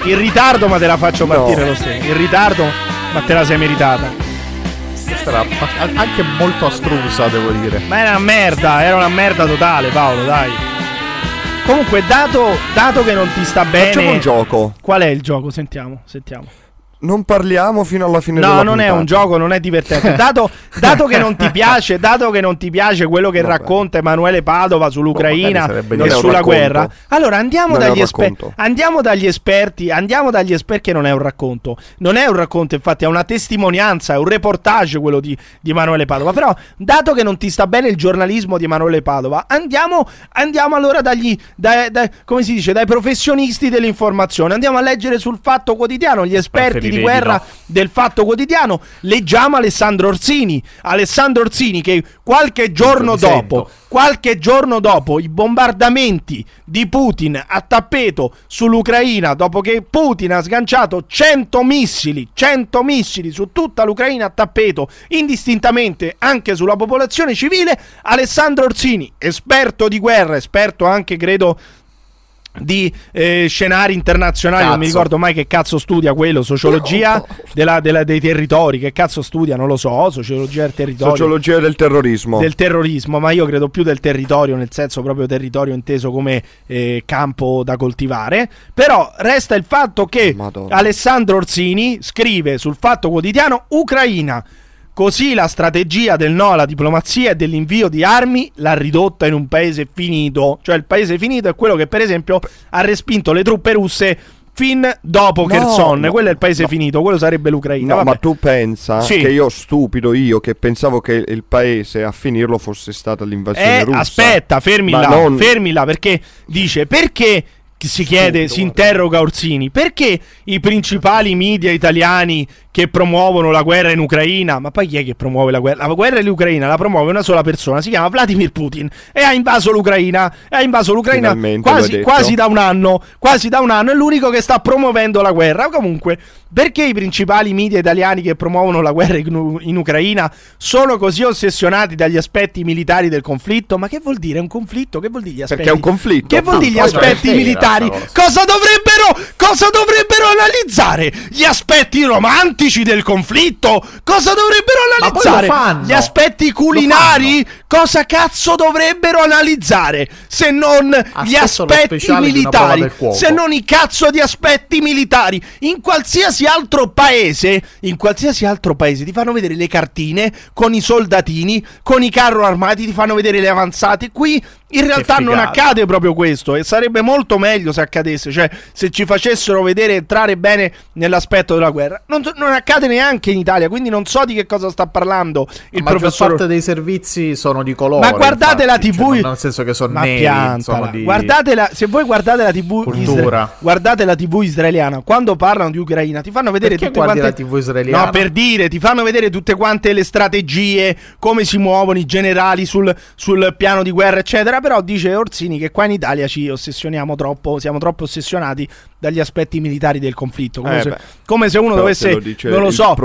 In ritardo ma te la faccio partire No. lo stesso. In ritardo ma te la sei meritata. Questa era anche molto astrusa, devo dire. Ma era una merda, era una merda totale Paolo, dai. Comunque, dato, dato che non ti sta bene... Facciamo un gioco. Qual è il gioco? Sentiamo, sentiamo. Non parliamo fino alla fine No, della non è un gioco, non è divertente. Dato, dato che non ti piace, dato che non ti piace quello che racconta Emanuele Padova sull'ucraina e sulla racconto. guerra, allora andiamo dagli, esper- andiamo dagli esperti. Andiamo dagli esperti che non è un racconto. Non è un racconto, infatti, è una testimonianza, è un reportage quello di, di Emanuele Padova. Però, dato che non ti sta bene il giornalismo di Emanuele Padova, andiamo, andiamo allora dagli, dai- dai- come si dice, dai professionisti dell'informazione. Andiamo a leggere sul Fatto Quotidiano, gli esperti di di guerra del Fatto Quotidiano. Leggiamo Alessandro Orsini. Alessandro Orsini che qualche giorno dopo, qualche giorno dopo i bombardamenti di Putin a tappeto sull'Ucraina, dopo che Putin ha sganciato 100 missili, 100 missili su tutta l'Ucraina a tappeto, indistintamente anche sulla popolazione civile, Alessandro Orsini, esperto di guerra, esperto anche credo di eh, scenari internazionali, non mi Cazzo. ricordo mai che cazzo studia quello, sociologia della- della- dei territori, che cazzo studia, non lo so, sociologia del territorio Sociologia del terrorismo. del terrorismo, ma io credo più del territorio, nel senso proprio territorio inteso come eh, campo da coltivare. Però resta il fatto che Madonna. Alessandro Orsini scrive sul Fatto Quotidiano Ucraina. Così la strategia del no alla diplomazia e dell'invio di armi l'ha ridotta in un paese finito. Cioè il paese finito è quello che per esempio ha respinto le truppe russe fin dopo No, Kherson. no, quello è il paese no. finito, quello sarebbe l'Ucraina. No, Vabbè. ma tu pensa Sì. che io stupido io che pensavo che il paese a finirlo fosse stata l'invasione Eh, russa. aspetta, fermi là, non- fermi là, perché dice perché si chiede, si interroga Orsini, perché i principali media italiani che promuovono la guerra in Ucraina, ma poi chi è che promuove la guerra? La guerra in Ucraina la promuove una sola persona, si chiama Vladimir Putin e ha invaso l'Ucraina, e ha invaso l'Ucraina quasi, quasi da un anno, quasi da un anno, è l'unico che sta promuovendo la guerra. Comunque, perché i principali media italiani che promuovono la guerra in, in Ucraina sono così ossessionati dagli aspetti militari del conflitto? Ma che vuol dire un conflitto? Che vuol dire gli aspetti? Perché è un conflitto. Che vuol dire gli aspetti militari? cosa. Dovrebbero, cosa dovrebbero analizzare? Gli aspetti romantici del conflitto? Cosa dovrebbero analizzare? Gli aspetti culinari? Cosa cazzo dovrebbero analizzare? Se non gli Aspetto lo aspetti militari? Se non i cazzo di aspetti militari? In qualsiasi altro paese, in qualsiasi altro paese ti fanno vedere le cartine con i soldatini, con i carro armati, ti fanno vedere le avanzate. Qui in realtà non accade proprio questo e sarebbe molto meglio se accadesse, cioè se ci facessero vedere entrare bene nell'aspetto della guerra. Non, non accade neanche in Italia, quindi non so di che cosa sta parlando il la maggior professor parte dei servizi sono di colore. Ma guardate la infatti, TV, cioè, nel senso che sono ma neri, sono di la- se voi guardate la TV isra- guardate la TV israeliana, quando parlano di Ucraina, ti fanno vedere Perché tutte quante la TV israeliana? No, per dire, ti fanno vedere tutte quante le strategie, come si muovono i generali sul, sul piano di guerra, eccetera, però dice Orsini che qua in Italia ci ossessioniamo troppo, siamo troppo ossessionati dagli aspetti militari del conflitto, come, Eh, se, come se uno dovesse se lo non lo so,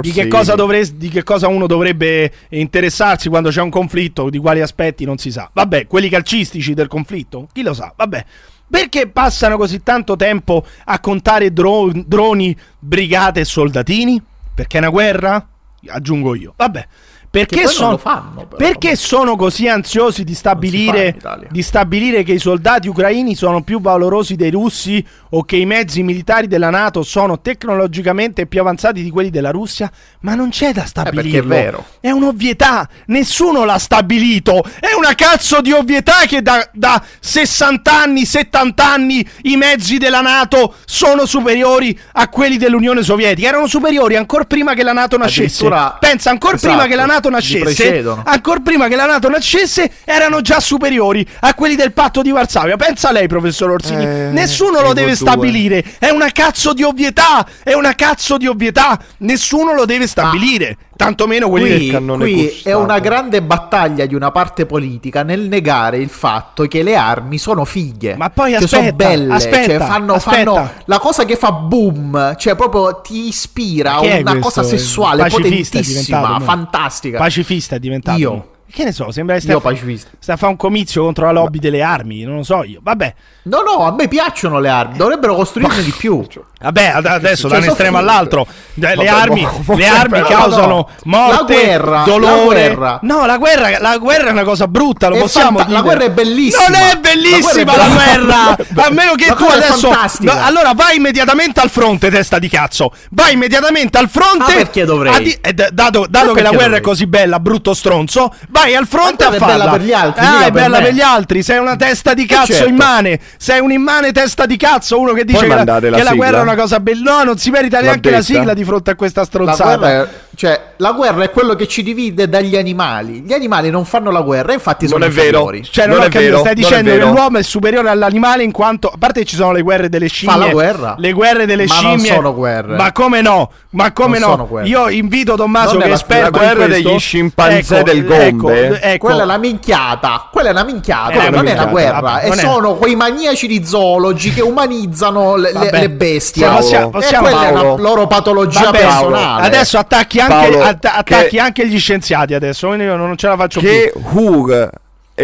di che dovres- di che cosa uno dovrebbe interessarsi quando c'è un conflitto, di quali aspetti non si sa. Vabbè, quelli calcistici del conflitto, chi lo sa? Vabbè. Perché passano così tanto tempo a contare dro- droni, brigate e soldatini? Perché è una guerra? Aggiungo io. Vabbè. Perché, lo fanno, però. perché sono così ansiosi di stabilire, di stabilire che i soldati ucraini sono più valorosi dei russi o che i mezzi militari della NATO sono tecnologicamente più avanzati di quelli della Russia? Ma non c'è da stabilirlo. perché è vero. È un'ovvietà, nessuno l'ha stabilito. È una cazzo di ovvietà che da, da 60 anni, 70 anni i mezzi della NATO sono superiori a quelli dell'Unione Sovietica. Erano superiori ancora prima che la NATO nascesse. addirittura- Pensa, ancora Esatto, prima che la Nato li nascesse, ancora prima che la Nato nascesse, erano già superiori a quelli del patto di Varsavia. Pensa lei, professor Orsini. Eh, Nessuno lo deve stabilire. È una cazzo di ovvietà. È una cazzo di ovvietà. Nessuno lo deve stabilire. Tantomeno quelli del Qui, cannone qui è gustato. una grande battaglia di una parte politica nel negare il fatto che le armi sono fighe. Ma poi che aspetta, sono belle, aspetta, cioè fanno, aspetta. fanno la cosa che fa boom, cioè proprio ti ispira è una questo? cosa sessuale Pacifista è potentissima, fantastica. Pacifista è diventato. Io. Che ne so, sembra che pacifista. sta a fare un comizio contro la lobby delle armi. Non lo so io. Vabbè. No, no, a me piacciono le armi, dovrebbero costruirne di più. Vabbè, ad- adesso Cioè, da un estremo all'altro, le Vabbè, armi, mo- le armi però causano no. morte, La guerra, dolore. la guerra. No, la guerra, la guerra è una cosa brutta, lo È possiamo fanta- dire. la guerra è bellissima. Non è bellissima La guerra è guerra. bella. A meno che La tu è adesso. No, allora vai immediatamente al fronte, testa di cazzo. Vai immediatamente al fronte. Ah, perché dovrei? di- eh, d- dato dato Ma che la guerra è dovrei? così bella, brutto stronzo, vai al fronte a guerra è farla. bella per gli altri, Ah, è per bella me. per gli altri, sei una testa di cazzo certo. immane. Sei un immane testa di cazzo, uno che dice Puoi che, la, la che la guerra è una cosa bella. No, non si merita neanche la sigla di fronte a questa La stronzata. guerra, è, cioè, la guerra è quello che ci divide dagli animali. Gli animali non fanno la guerra, infatti sono Non è vero. Cioè, non, Non è capito, vero, stai dicendo che l'uomo è superiore all'animale in quanto. A parte che ci sono le guerre delle scimmie. la guerra. Le guerre delle Ma non scimmie. sono guerre. Ma come no? Ma come Non no? Io invito Tommaso, Non che è la- esperto la guerra questo. degli scimpanzé Ecco, del Gombe. Ecco, ecco. Quella è una minchiata. Quella è una minchiata. È non una è una minchiata, guerra. vabbè, e sono quei maniaci di zoologi che umanizzano le, le- bestie. Sì, possiamo- e possiamo- quella è una Paolo. loro patologia Vabbè, personale. Adesso attacchi anche, Paolo, att- attacchi che- anche gli scienziati adesso. Io non ce la faccio Che più. Hugh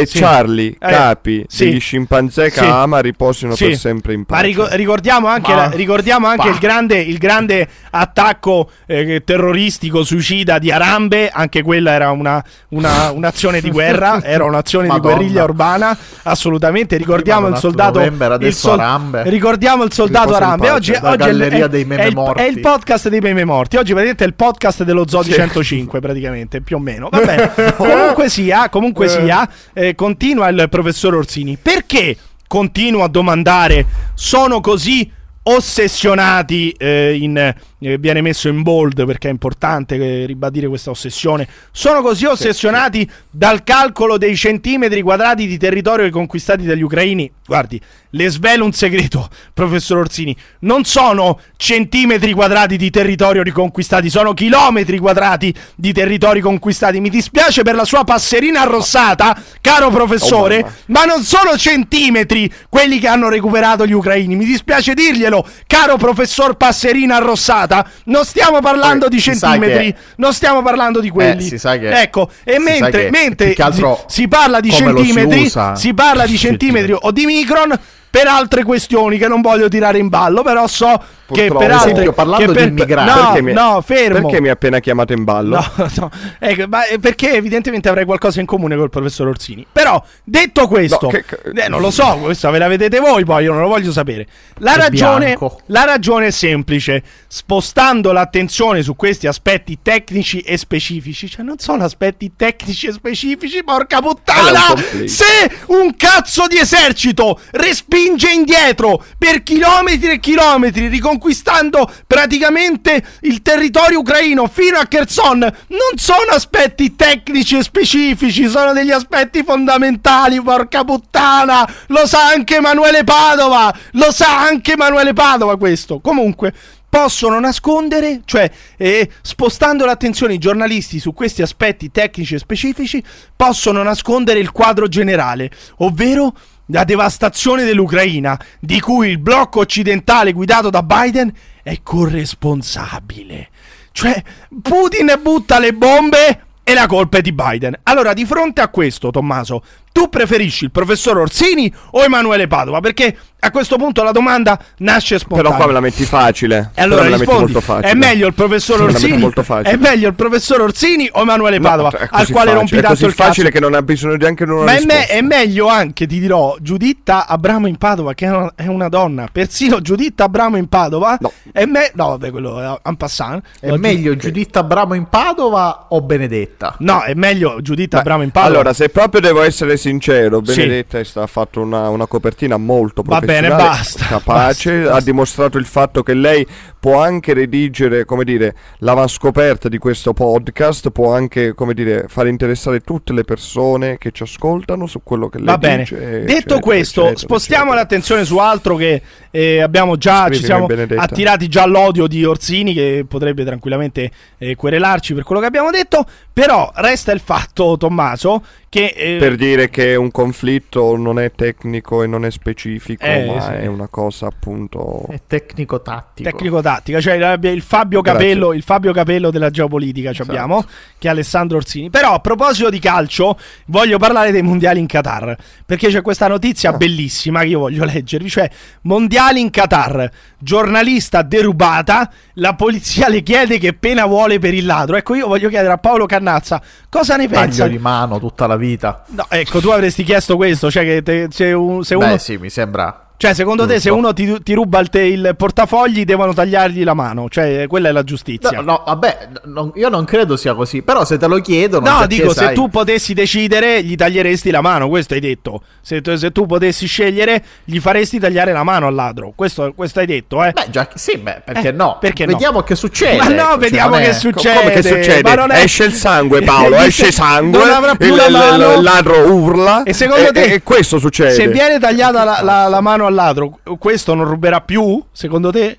e Sì. Charlie, Eh, capi sì. degli scimpanzé Sì. Kama, riposino Sì. per sempre in Ma pace. rico- ricordiamo anche, Ma- la- ricordiamo anche il, grande, il grande attacco eh, terroristico suicida di Arambe. Anche quella era una, una- un'azione di guerra, era un'azione di guerriglia urbana. Assolutamente. Ricordiamo il soldato. novembre, il adesso Arambe. Ricordiamo il soldato Arambe. Oggi, oggi è è, dei meme è il, morti. è il podcast dei meme morti. Oggi praticamente è il podcast dello Zoo di Sì. 105, praticamente più o meno. Vabbè, comunque sia, comunque sia, eh, continua il professor Orsini. Perché continuo a domandare? Sono così ossessionati eh, in, eh, viene messo in bold perché è importante eh, ribadire questa ossessione. Sono così ossessionati dal calcolo dei centimetri quadrati di territorio riconquistati dagli ucraini. Guardi le svelo un segreto professor Orsini. Non sono centimetri quadrati di territorio riconquistati sono chilometri quadrati di territori conquistati. Mi dispiace per la sua passerina arrossata caro professore Oh, ma non sono centimetri quelli che hanno recuperato gli ucraini. Mi dispiace dirglielo, caro professor Passerina arrossata. Non stiamo parlando Poi di centimetri, non stiamo parlando di quelli. Eh, si sa che- ecco, e mentre, mentre altro si, si parla di centimetri, si parla di centimetri o di micron. Per altre questioni che non voglio tirare in ballo, però so che per Per altre esempio, parlando che di per- immigrati. No, Perché mi- no, fermo. Perché mi ha appena chiamato in ballo? No, no. Ecco, ma è perché evidentemente avrei qualcosa in comune col professor Orsini. Però, detto questo, No, che- eh, non lo so, questo ve la vedete voi, poi io non lo voglio sapere. La ragione, la ragione è semplice. Spostando l'attenzione su questi aspetti tecnici e specifici, cioè non sono aspetti tecnici e specifici, porca puttana! Se un cazzo di esercito respinge indietro per chilometri e chilometri, riconquistando praticamente il territorio ucraino fino a Kherson, non sono aspetti tecnici e specifici, sono degli aspetti fondamentali, porca puttana! Lo sa anche Emanuele Padova! Lo sa anche Emanuele Padova questo! Comunque possono nascondere, cioè eh, spostando l'attenzione i giornalisti su questi aspetti tecnici e specifici, possono nascondere il quadro generale, ovvero la devastazione dell'Ucraina, di cui il blocco occidentale guidato da Biden è corresponsabile. Cioè, Putin butta le bombe e la colpa è di Biden. Allora, di fronte a questo, Tommaso, tu preferisci il professor Orsini o Emanuele Padova? Perché a questo punto la domanda nasce spontanea. Però qua me la metti facile. E allora rispondi, molto facile. è meglio il professor Me la metti Orsini? facile. È meglio il professor Orsini o Emanuele No, Padova? è al così quale rompi facile, tanto È il così facile cazzo? che non ha bisogno neanche di una Ma è, me- è meglio anche, ti dirò, Giuditta Abramo in Padova, che è una, è una donna. Persino Giuditta Abramo in Padova No. è me- No, vabbè, quello è en passant. È meglio Giuditta Abramo in Padova o Benedetta? No, è meglio Giuditta Beh, Abramo in Padova. Allora, se proprio devo essere sincero, Sì. Benedetta sta- ha fatto una, una copertina molto Va bene, professionale, basta, capace, basta, ha dimostrato il fatto che lei può anche redigere, come dire, l'avanscoperta di questo podcast, può anche, come dire, far interessare tutte le persone che ci ascoltano su quello che lei Va bene. dice. Detto eccetera, questo, eccetera, spostiamo l'attenzione su altro che eh, abbiamo già, ci Scrivimi, siamo Benedetta. attirati già l'odio di Orsini che potrebbe tranquillamente eh, querelarci per quello che abbiamo detto, però resta il fatto, Tommaso, che... eh, Per dire che un conflitto non è tecnico e non è specifico, Eh, ma sì. è una cosa appunto È tecnico-tattico. Tecnico-tattica, cioè il- il Fabio. Capello, il Fabio Capello della geopolitica ci abbiamo, che è Alessandro Orsini. Però a proposito di calcio, voglio parlare dei mondiali in Qatar, perché c'è questa notizia bellissima che io voglio leggervi, cioè mondiali in Qatar, giornalista derubata, la polizia le chiede che pena vuole per il ladro. Ecco, io voglio chiedere a Paolo Cannazza cosa ne pensa. Taglio di mano tutta la vita. No, ecco, tu avresti chiesto questo, cioè che te- se, un- se Beh, uno sì, mi sembra. Cioè, secondo te, se uno ti, ti ruba il, te- il portafogli, devono tagliargli la mano? Cioè, quella è la giustizia. No, no, vabbè, non- io non credo sia così. Però se te lo chiedono. No, perché dico, se sai- tu potessi decidere, gli taglieresti la mano. Questo hai detto. Se, tu- se tu potessi scegliere, gli faresti tagliare la mano al ladro. Questo, questo hai detto, eh? Beh, già, sì, beh, perché Eh, no? perché no? Vediamo che succede. Ma no, Cioè, vediamo non che succede. Come che succede? Ma non è- Esce il sangue, Paolo, esce sangue. Non avrà più il, la il- mano. il ladro urla. E secondo te, e questo succede. Se viene tagliata la, la- la mano al ladro, questo non ruberà più? Secondo te?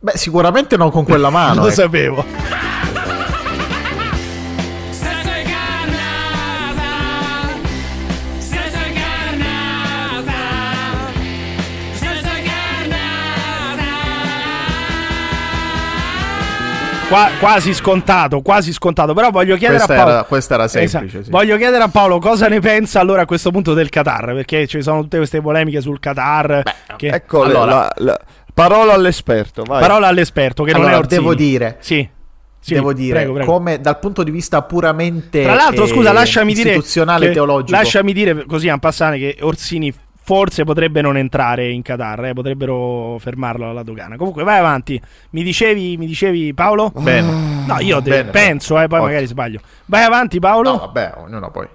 Beh, sicuramente non con quella mano. Lo ecco. sapevo. Qua- quasi scontato, quasi scontato. Però voglio chiedere Questa a Paolo. era- questa era semplice, Esatto. sì. Voglio chiedere a Paolo cosa ne pensa allora a questo punto del Qatar. Perché ci sono tutte queste polemiche sul Qatar. che- Ecco, Allora, la, la- parola all'esperto. Vai. parola all'esperto che non Allora, è Orsini. devo dire, Sì. Sì, devo dire, prego, prego. come dal punto di vista puramente Tra l'altro, eh, scusa, lasciami dire. istituzionale che- teologico. Lasciami dire così a passare che Orsini forse potrebbe non entrare in Qatar, eh, potrebbero fermarlo alla dogana. Comunque, vai avanti. Mi dicevi, mi dicevi Paolo? Bene. No, io te- Bene, penso, eh, poi Ottimo. magari sbaglio. Vai avanti, Paolo. No, vabbè, ognuno poi.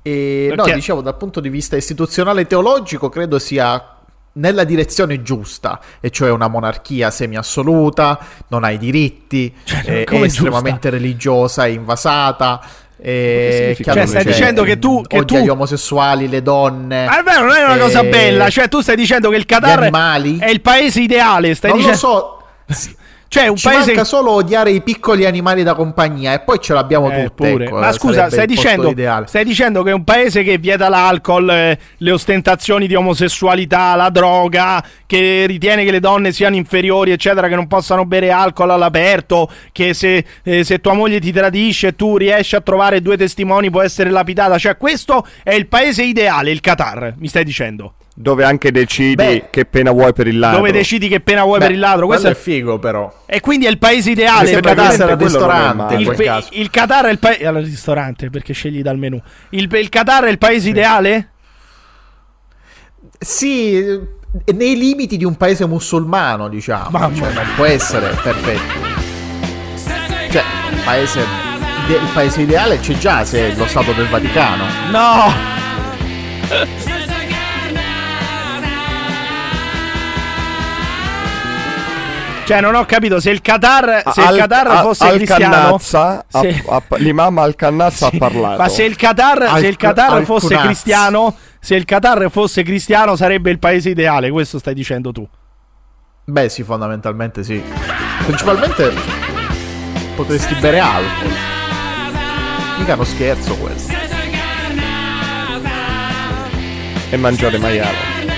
E, no, Perché- dicevo, dal punto di vista istituzionale teologico, credo sia nella direzione giusta, e cioè una monarchia semi-assoluta, non ha i diritti, Cioè, è, giusta? estremamente religiosa e invasata. E che Cioè, stai dicendo che tu- che tu- gli omosessuali, le donne. Ma è vero, non è una cosa eh, bella. Cioè, tu stai dicendo che il Qatar è il paese ideale. Stai non dicendo. lo so. Cioè, un Ci paese. manca solo odiare i piccoli animali da compagnia e poi ce l'abbiamo Eh, pure. ecco, Ma scusa, stai dicendo, stai dicendo che è un paese che vieta l'alcol, eh, le ostentazioni di omosessualità, la droga, che ritiene che le donne siano inferiori, eccetera, che non possano bere alcol all'aperto, che se, eh, se tua moglie ti tradisce e tu riesci a trovare due testimoni può essere lapidata. Cioè, questo è il paese ideale, il Qatar, mi stai dicendo. Dove anche decidi Beh, che pena vuoi per il ladro. Dove decidi che pena vuoi Beh, per il ladro. Questo è... figo però. E quindi è il paese ideale. il Qatar. è ristorante Il, pe- il Qatar è il paese. Al ristorante perché scegli dal menù. Il, il Qatar è il paese ideale? Sì, nei limiti di un paese musulmano, diciamo. Mamma Cioè, non può essere perfetto. Cioè, il paese, il paese ideale c'è già se è lo Stato del Vaticano. No! Cioè, non ho capito se il Qatar, se il Al- Qatar a- fosse al cristiano. Cannazza, a- se- a- l'imam al Cannazza sì, ha parlato. Ma se il Qatar, se il Al- Qatar al fosse Kunaz. cristiano, se il Qatar fosse cristiano sarebbe il paese ideale, questo stai dicendo tu. Beh, sì, fondamentalmente sì. Principalmente potresti bere alcol. Mica uno scherzo quello. E mangiare maiale.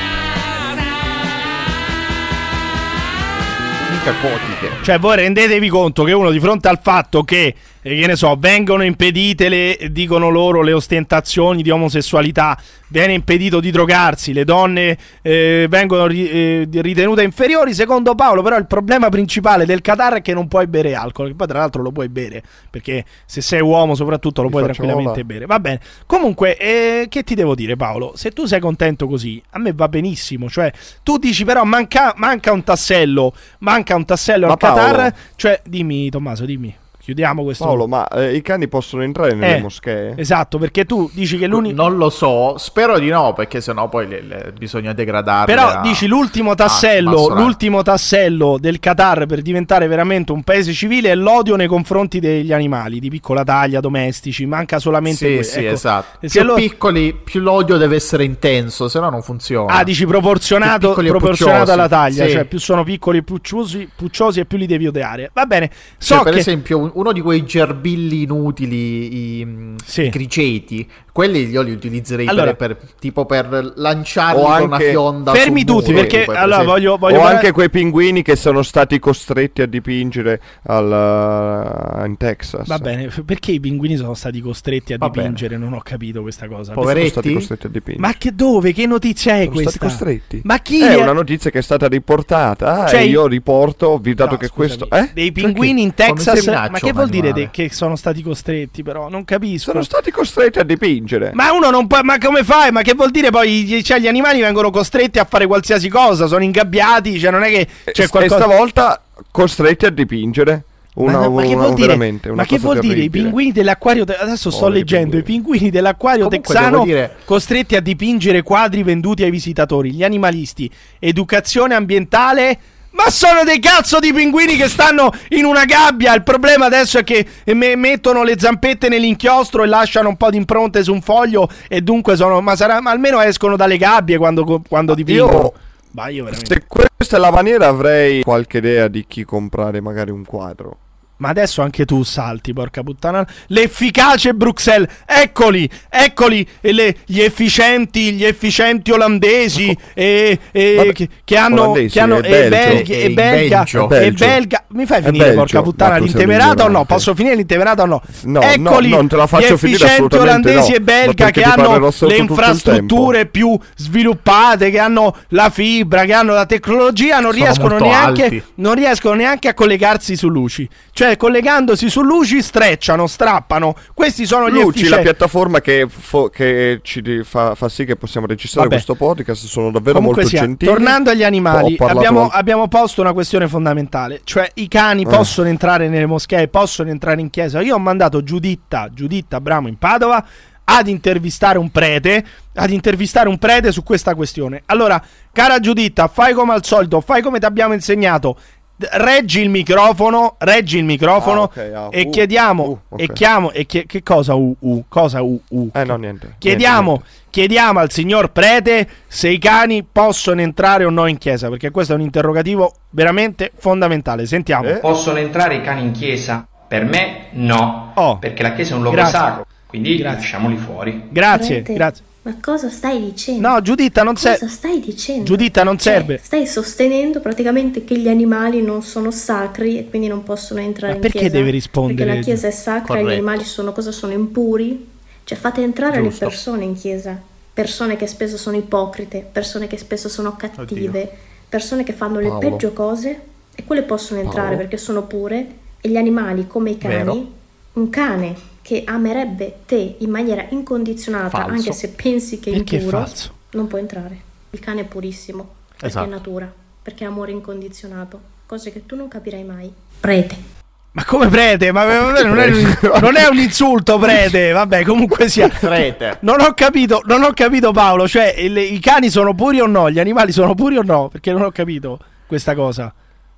Mica cotiche. Cioè, voi rendetevi conto che uno di fronte al fatto che, eh, che ne so, vengono impedite le, dicono loro, le ostentazioni di omosessualità, viene impedito di drogarsi, le donne eh, vengono ri- eh, ritenute inferiori, secondo Paolo, però il problema principale del Qatar è che non puoi bere alcol, che poi tra l'altro lo puoi bere, perché se sei uomo soprattutto lo Mi puoi tranquillamente vola. bere. Va bene. Comunque, eh, che ti devo dire Paolo? Se tu sei contento così, a me va benissimo, cioè tu dici però manca, manca un tassello, manca un tassello Ma al Qatar, cioè dimmi Tommaso, dimmi. Chiudiamo questo. Paolo, ma eh, i cani possono entrare nelle Eh, moschee? Esatto, perché tu dici che l'unico. Non lo so, spero di no, perché sennò poi le- le- bisogna degradarle. Però a- dici l'ultimo tassello, rango. l'ultimo tassello del Qatar per diventare veramente un paese civile è l'odio nei confronti degli animali di piccola taglia, domestici, manca solamente Sì, questo. sì, Ecco. esatto. Più se lo- piccoli, più l'odio deve essere intenso, se no non funziona. Ah, dici proporzionato, proporzionato alla taglia, sì. cioè più sono piccoli e pucciosi, pucciosi e più li devi odiare. Va bene, so Cioè, per che esempio, uno di quei gerbilli inutili, i, i criceti, quelli io li utilizzerei per- Allora- per, tipo per lanciarli con una fionda. Fermi tutti, muro, perché- tipo, per allora, voglio- voglio o parlare- anche quei pinguini che sono stati costretti a dipingere al- in Texas. Va bene, perché i pinguini sono stati costretti a Va bene. dipingere? Non ho capito questa cosa. Sono stati costretti a dipingere. Ma che dove? Che notizia è Sono questa? stati costretti. Ma chi È ha- una notizia che è stata riportata. Cioè, e io riporto, dato No, che scusami, questo. Eh? Dei Cioè pinguini in Texas? Ma che vuol dire animale. de- che sono stati costretti, però? Non capisco. Sono stati costretti a dipingere. Ma uno non può. Ma come fai? Ma che vuol dire poi? Cioè, gli animali vengono costretti a fare qualsiasi cosa, sono ingabbiati. Cioè, non è che c'è E qualcosa. stavolta costretti a dipingere. Una, ma, ma che una- vuol dire? Ma che vuol dire? I pinguini dell'acquario. te- Adesso sto Poveri leggendo. I pinguini dell'acquario Comunque texano dire- costretti a dipingere quadri venduti ai visitatori. Gli animalisti. Educazione ambientale. Ma sono dei cazzo di pinguini che stanno in una gabbia. Il problema adesso è che me- mettono le zampette nell'inchiostro e lasciano un po' di impronte su un foglio. E dunque sono. Ma, sarà, ma almeno escono dalle gabbie quando, quando dipingono. Io, io se questa è la maniera, avrei qualche idea di chi comprare magari un quadro. Ma adesso anche tu salti, porca puttana. L'efficace Bruxelles, eccoli, eccoli e le- gli efficienti, gli efficienti olandesi e, e- Vabbè, che, che hanno, olandesi, che hanno e e, Belgio. Belgi- E e belga, Belgio. e belga. Mi fai E finire, Belgio. porca puttana, l'intemerata o no? Posso finire l'intemerata o no? No, eccoli, no, non te la faccio gli efficienti olandesi no, e belga che hanno le infrastrutture più sviluppate, che hanno la fibra, che hanno la tecnologia, non riescono neanche non riescono neanche a collegarsi su luci. Cioè, collegandosi su luci, strecciano, strappano. Questi sono gli Luci, la efficienti. piattaforma che, fo- che ci fa, fa sì che possiamo registrare Vabbè. questo podcast, sono davvero Comunque molto sia, gentili. tornando agli animali, abbiamo, anche- abbiamo posto una questione fondamentale. Cioè, i cani Eh. possono entrare nelle moschee, possono entrare in chiesa. Io ho mandato Giuditta, Giuditta Bramo in Padova ad intervistare un prete, ad intervistare un prete su questa questione. Allora, cara Giuditta, fai come al solito, fai come ti abbiamo insegnato. Reggi il microfono, reggi il microfono Ah, ok, ah, e uh, chiediamo uh, ok. e chiamo e chie- che cosa u u cosa u u Eh no, niente. Chiediamo, niente, chiediamo al signor prete se i cani possono entrare o no in chiesa, perché questo è un interrogativo veramente fondamentale. Sentiamo. Eh? Possono entrare i cani in chiesa? Per me no, Oh. perché la chiesa è un luogo Grazie. sacro, quindi Grazie. lasciamoli fuori. Grazie, Prete, grazie. Ma cosa stai dicendo? No, Giuditta, non Cosa serve. stai dicendo? Giuditta, non Cioè, serve. Stai sostenendo praticamente che gli animali non sono sacri e quindi non possono entrare Ma in perché chiesa. deve rispondere? Perché la chiesa è sacra e gli Corretto. animali sono cosa? Sono impuri? Cioè fate entrare Giusto. le persone in chiesa. Persone che spesso sono ipocrite, persone che spesso sono cattive, persone che fanno le Paolo. peggio cose e quelle possono entrare Paolo. perché sono pure e gli animali come i cani, Vero. un cane che amerebbe te in maniera incondizionata Falso. anche se pensi che è Perché è impuro, falso? non può entrare. Il cane è purissimo, perché Esatto. è natura, perché è amore incondizionato, cose che tu non capirai mai. Prete. Ma come prete? Ma vabbè, non, è un, non è un insulto, prete. Vabbè, comunque sia. Prete. Non ho capito, non ho capito Paolo. Cioè, il- i cani sono puri o no? Gli animali sono puri o no? Perché non ho capito questa cosa.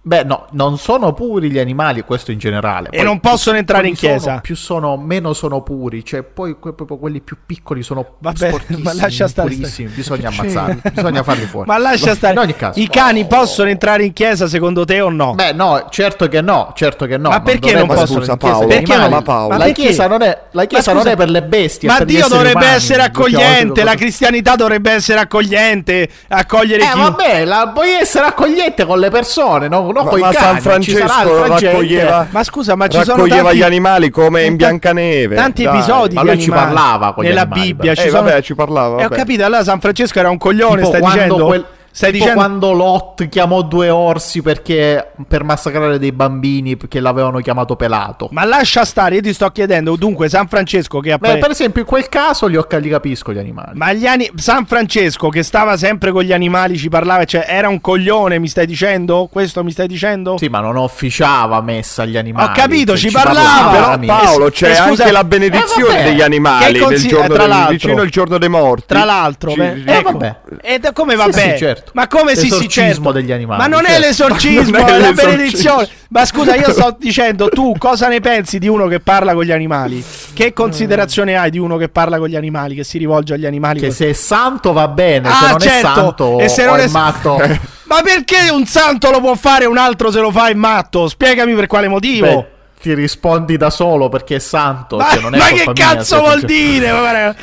Beh, no, non sono puri gli animali, questo in generale. E non possono entrare in più sono- chiesa. più sono, meno sono puri. Cioè, poi que- proprio quelli più piccoli sono Vabbè, ma lascia stare. Bisogna ammazzarli, bisogna farli fuori. Ma lascia stare. In ogni caso. I cani possono entrare in chiesa secondo te o no? Beh, no, certo che no, certo che no. Ma perché non dovrebbero possono chiesa chiesa? gli Perché animali. no? Ma Paolo? la chiesa non è, la chiesa non scusa, è per le bestie, Ma Dio dovrebbe umani. essere accogliente, la cristianità dovrebbe essere accogliente, accogliere Eh chi... vabbè, la, puoi essere accogliente con le persone, no, no Ma- con i ma cani. San ci sarà Francesco raccoglieva, Ma scusa, ma ci sono raccoglieva tanti- gli animali come in Biancaneve. tanti dai. episodi ma di lui ci parlava con gli nella animali, Bibbia. Eh, ci sono... vabbè, ci parlava. Eh, ho vabbè. capito, allora San Francesco era un coglione, Tipo stai dicendo? quel- Stai tipo dicendo- quando Lot chiamò due orsi perché per massacrare dei bambini che l'avevano chiamato pelato. Ma lascia stare, io ti sto chiedendo, dunque San Francesco che Beh, appare... per esempio, in quel caso li, ho, li capisco gli animali. Ma gli ani- San Francesco che stava sempre con gli animali, ci parlava, cioè era un coglione, mi stai dicendo? Questo mi stai dicendo? Sì, ma non officiava messa agli animali. Ho capito, cioè, ci parlava. Però amici. Paolo, c'è Eh, scusa- anche la Eh, benedizione vabbè. degli animali Che del consi- giorno eh, tra del l'altro- vicino il giorno dei morti. Tra l'altro, Ci- beh, ci- ecco. vabbè. E da- come Sì, vabbè? sì, certo. Ma come sì, sì, certo. degli animali, Ma non è certo. l'esorcismo, Non è è la benedizione. Ma scusa, io sto dicendo, tu cosa ne pensi di uno che parla con gli animali? Che considerazione hai di uno che parla con gli animali, che si rivolge agli animali? Che così? se è santo va bene, se Ah, non certo. è santo E se non è è- matto. Ma perché un santo lo può fare e un altro se lo fa è matto? Spiegami per quale motivo. Beh, ti rispondi da solo perché è santo. ma cioè, non è ma che mia cazzo se vuol funziona. dire?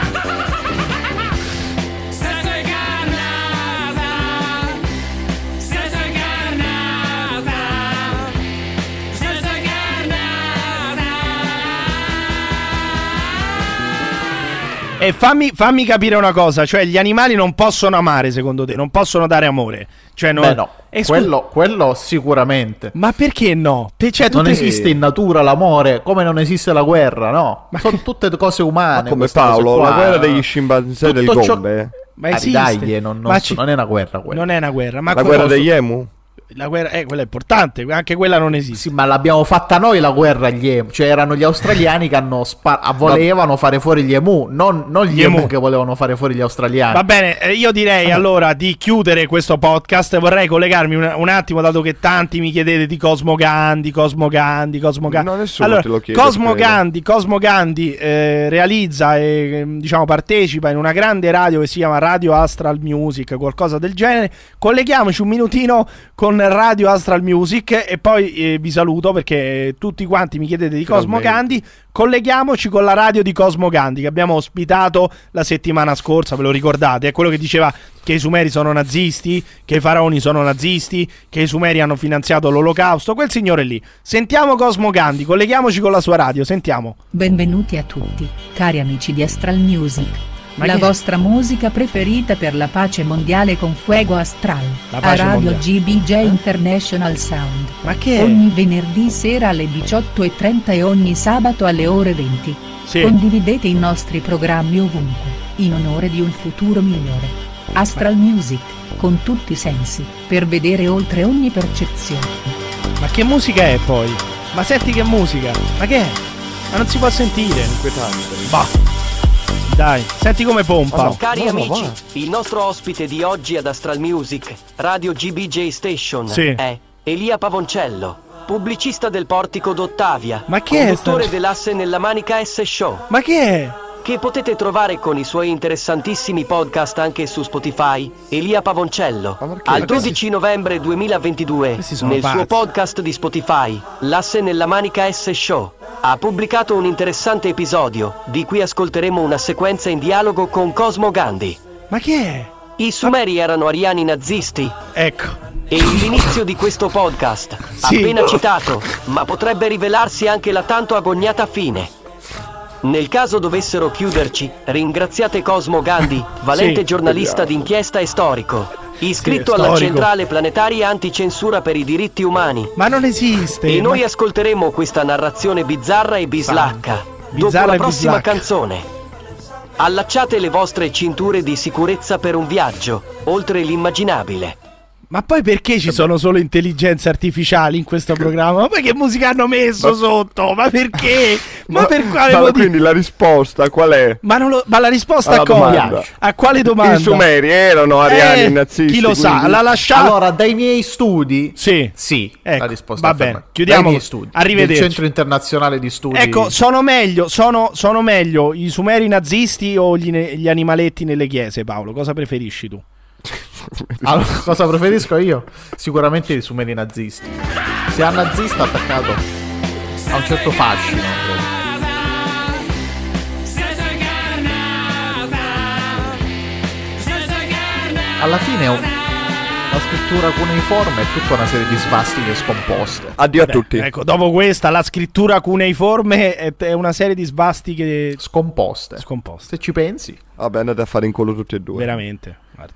E fammi, fammi capire una cosa, cioè gli animali non possono amare secondo te, non possono dare amore. Cioè non... Beh, no. Scu- quello, quello sicuramente. Ma perché no? Te, cioè, Non tutte- esiste in natura l'amore, come non esiste la guerra, no? Sono tutte cose umane. Ma come Paolo, qua. la guerra degli scimpanzé del Tutto ciò- Gombe. Ma Ah, esiste. dai, non, non Ma ci- non è una guerra quella. Non è una guerra, ma La guerra degli emu? La guerra, eh, quella è importante, anche quella non esiste. Sì, ma l'abbiamo fatta noi la guerra agli emu. Cioè, erano gli australiani che hanno spa- ah, volevano fare fuori gli emu, non, non gli, Gli emu. emu. che volevano fare fuori gli australiani. Va bene, eh, io direi allora di chiudere questo podcast. Vorrei collegarmi un, un attimo, dato che tanti mi chiedete di Cosmo Gandhi, Cosmo Gandhi, Cosmo Gandhi. No, nessuno allora, te lo chiede, Cosmo credo. Gandhi, Cosmo Gandhi eh, realizza e ehm, diciamo partecipa in una grande radio che si chiama Radio Astral Music, qualcosa del genere. Colleghiamoci un minutino con Radio Astral Music e poi eh, vi saluto perché tutti quanti mi chiedete di Cosmo. Gandhi. Colleghiamoci con la radio di Cosmo Gandhi che abbiamo ospitato la settimana scorsa, ve lo ricordate? È quello che diceva che i sumeri sono nazisti, che i faraoni sono nazisti, che i sumeri hanno finanziato l'olocausto, quel signore lì. Sentiamo Cosmo Gandhi, colleghiamoci con la sua radio, sentiamo. Benvenuti a tutti, cari amici di Astral Music. Ma la che- vostra musica preferita per la pace mondiale con Fuego Astral. La A Radio mondiale. GBJ International Sound. Ma che? Ogni venerdì sera alle 18.30 e ogni sabato alle ore 20. Sì. Condividete i nostri programmi ovunque, in onore di un futuro migliore. Astral Music, con tutti i sensi, per vedere oltre ogni percezione. Ma che musica è poi? Ma senti che musica? Ma che è? Ma non si può sentire. Bah. Dai, senti come pompa. Cari amici, il nostro ospite di oggi ad Astral Music, Radio GBJ Station, Sì. è Elia Pavoncello, pubblicista del Portico d'Ottavia, Ma che è conduttore sta- dell'asse nella Manica S Show, Ma che è? Che potete trovare con i suoi interessantissimi podcast anche su Spotify. Elia Pavoncello, al questi- 12 novembre 2022, Questi sono nel suo podcast di Spotify, L'asse nella Manica S Show, ha pubblicato un interessante episodio, di cui ascolteremo una sequenza in dialogo con Cosmo Gandhi. Ma che è? I Sumeri erano ariani nazisti. Ecco. E l'inizio di questo podcast, Sì. appena citato, ma potrebbe rivelarsi anche la tanto agognata fine. Nel caso dovessero chiuderci, ringraziate Cosmo Gandhi, valente Sì. giornalista d'inchiesta e storico, iscritto Sì, alla storico. centrale planetaria anticensura per i diritti umani. Ma non esiste. E noi ma- ascolteremo questa narrazione bizzarra e bislacca dopo Bizzarra la e prossima bislacca. canzone. Allacciate le vostre cinture di sicurezza per un viaggio, oltre l'immaginabile. Ma poi perché ci sono solo intelligenze artificiali in questo programma? Ma poi che musica hanno messo Ma- sotto? Ma perché? Ma, per quale Ma motivo? quindi la risposta qual è? Ma, non lo- ma la risposta Alla a cosa? A quale domanda? I Sumeri erano ariani Eh, nazisti. Chi lo sa? quindi- La lasciamo. Allora, dai miei studi, sì, sì, Ecco, la risposta va bene, chiudiamo. Dai miei studi. Arrivederci. Del Centro Internazionale di Studi. Ecco, sono meglio, sono, sono meglio i sumeri nazisti o gli, gli animaletti nelle chiese, Paolo? Cosa preferisci tu? Allora, cosa preferisco io? Sicuramente i sumeri nazisti. Se ha nazista attaccato a un certo fascino, credo. Alla fine è un- la scrittura cuneiforme è tutta una serie di svastiche scomposte. Addio Vabbè, a tutti. Ecco, dopo questa, la scrittura cuneiforme è, una serie di svastiche Scomposte. scomposte. Se ci pensi. Vabbè, andate a fare in culo tutti e due. Veramente, guarda.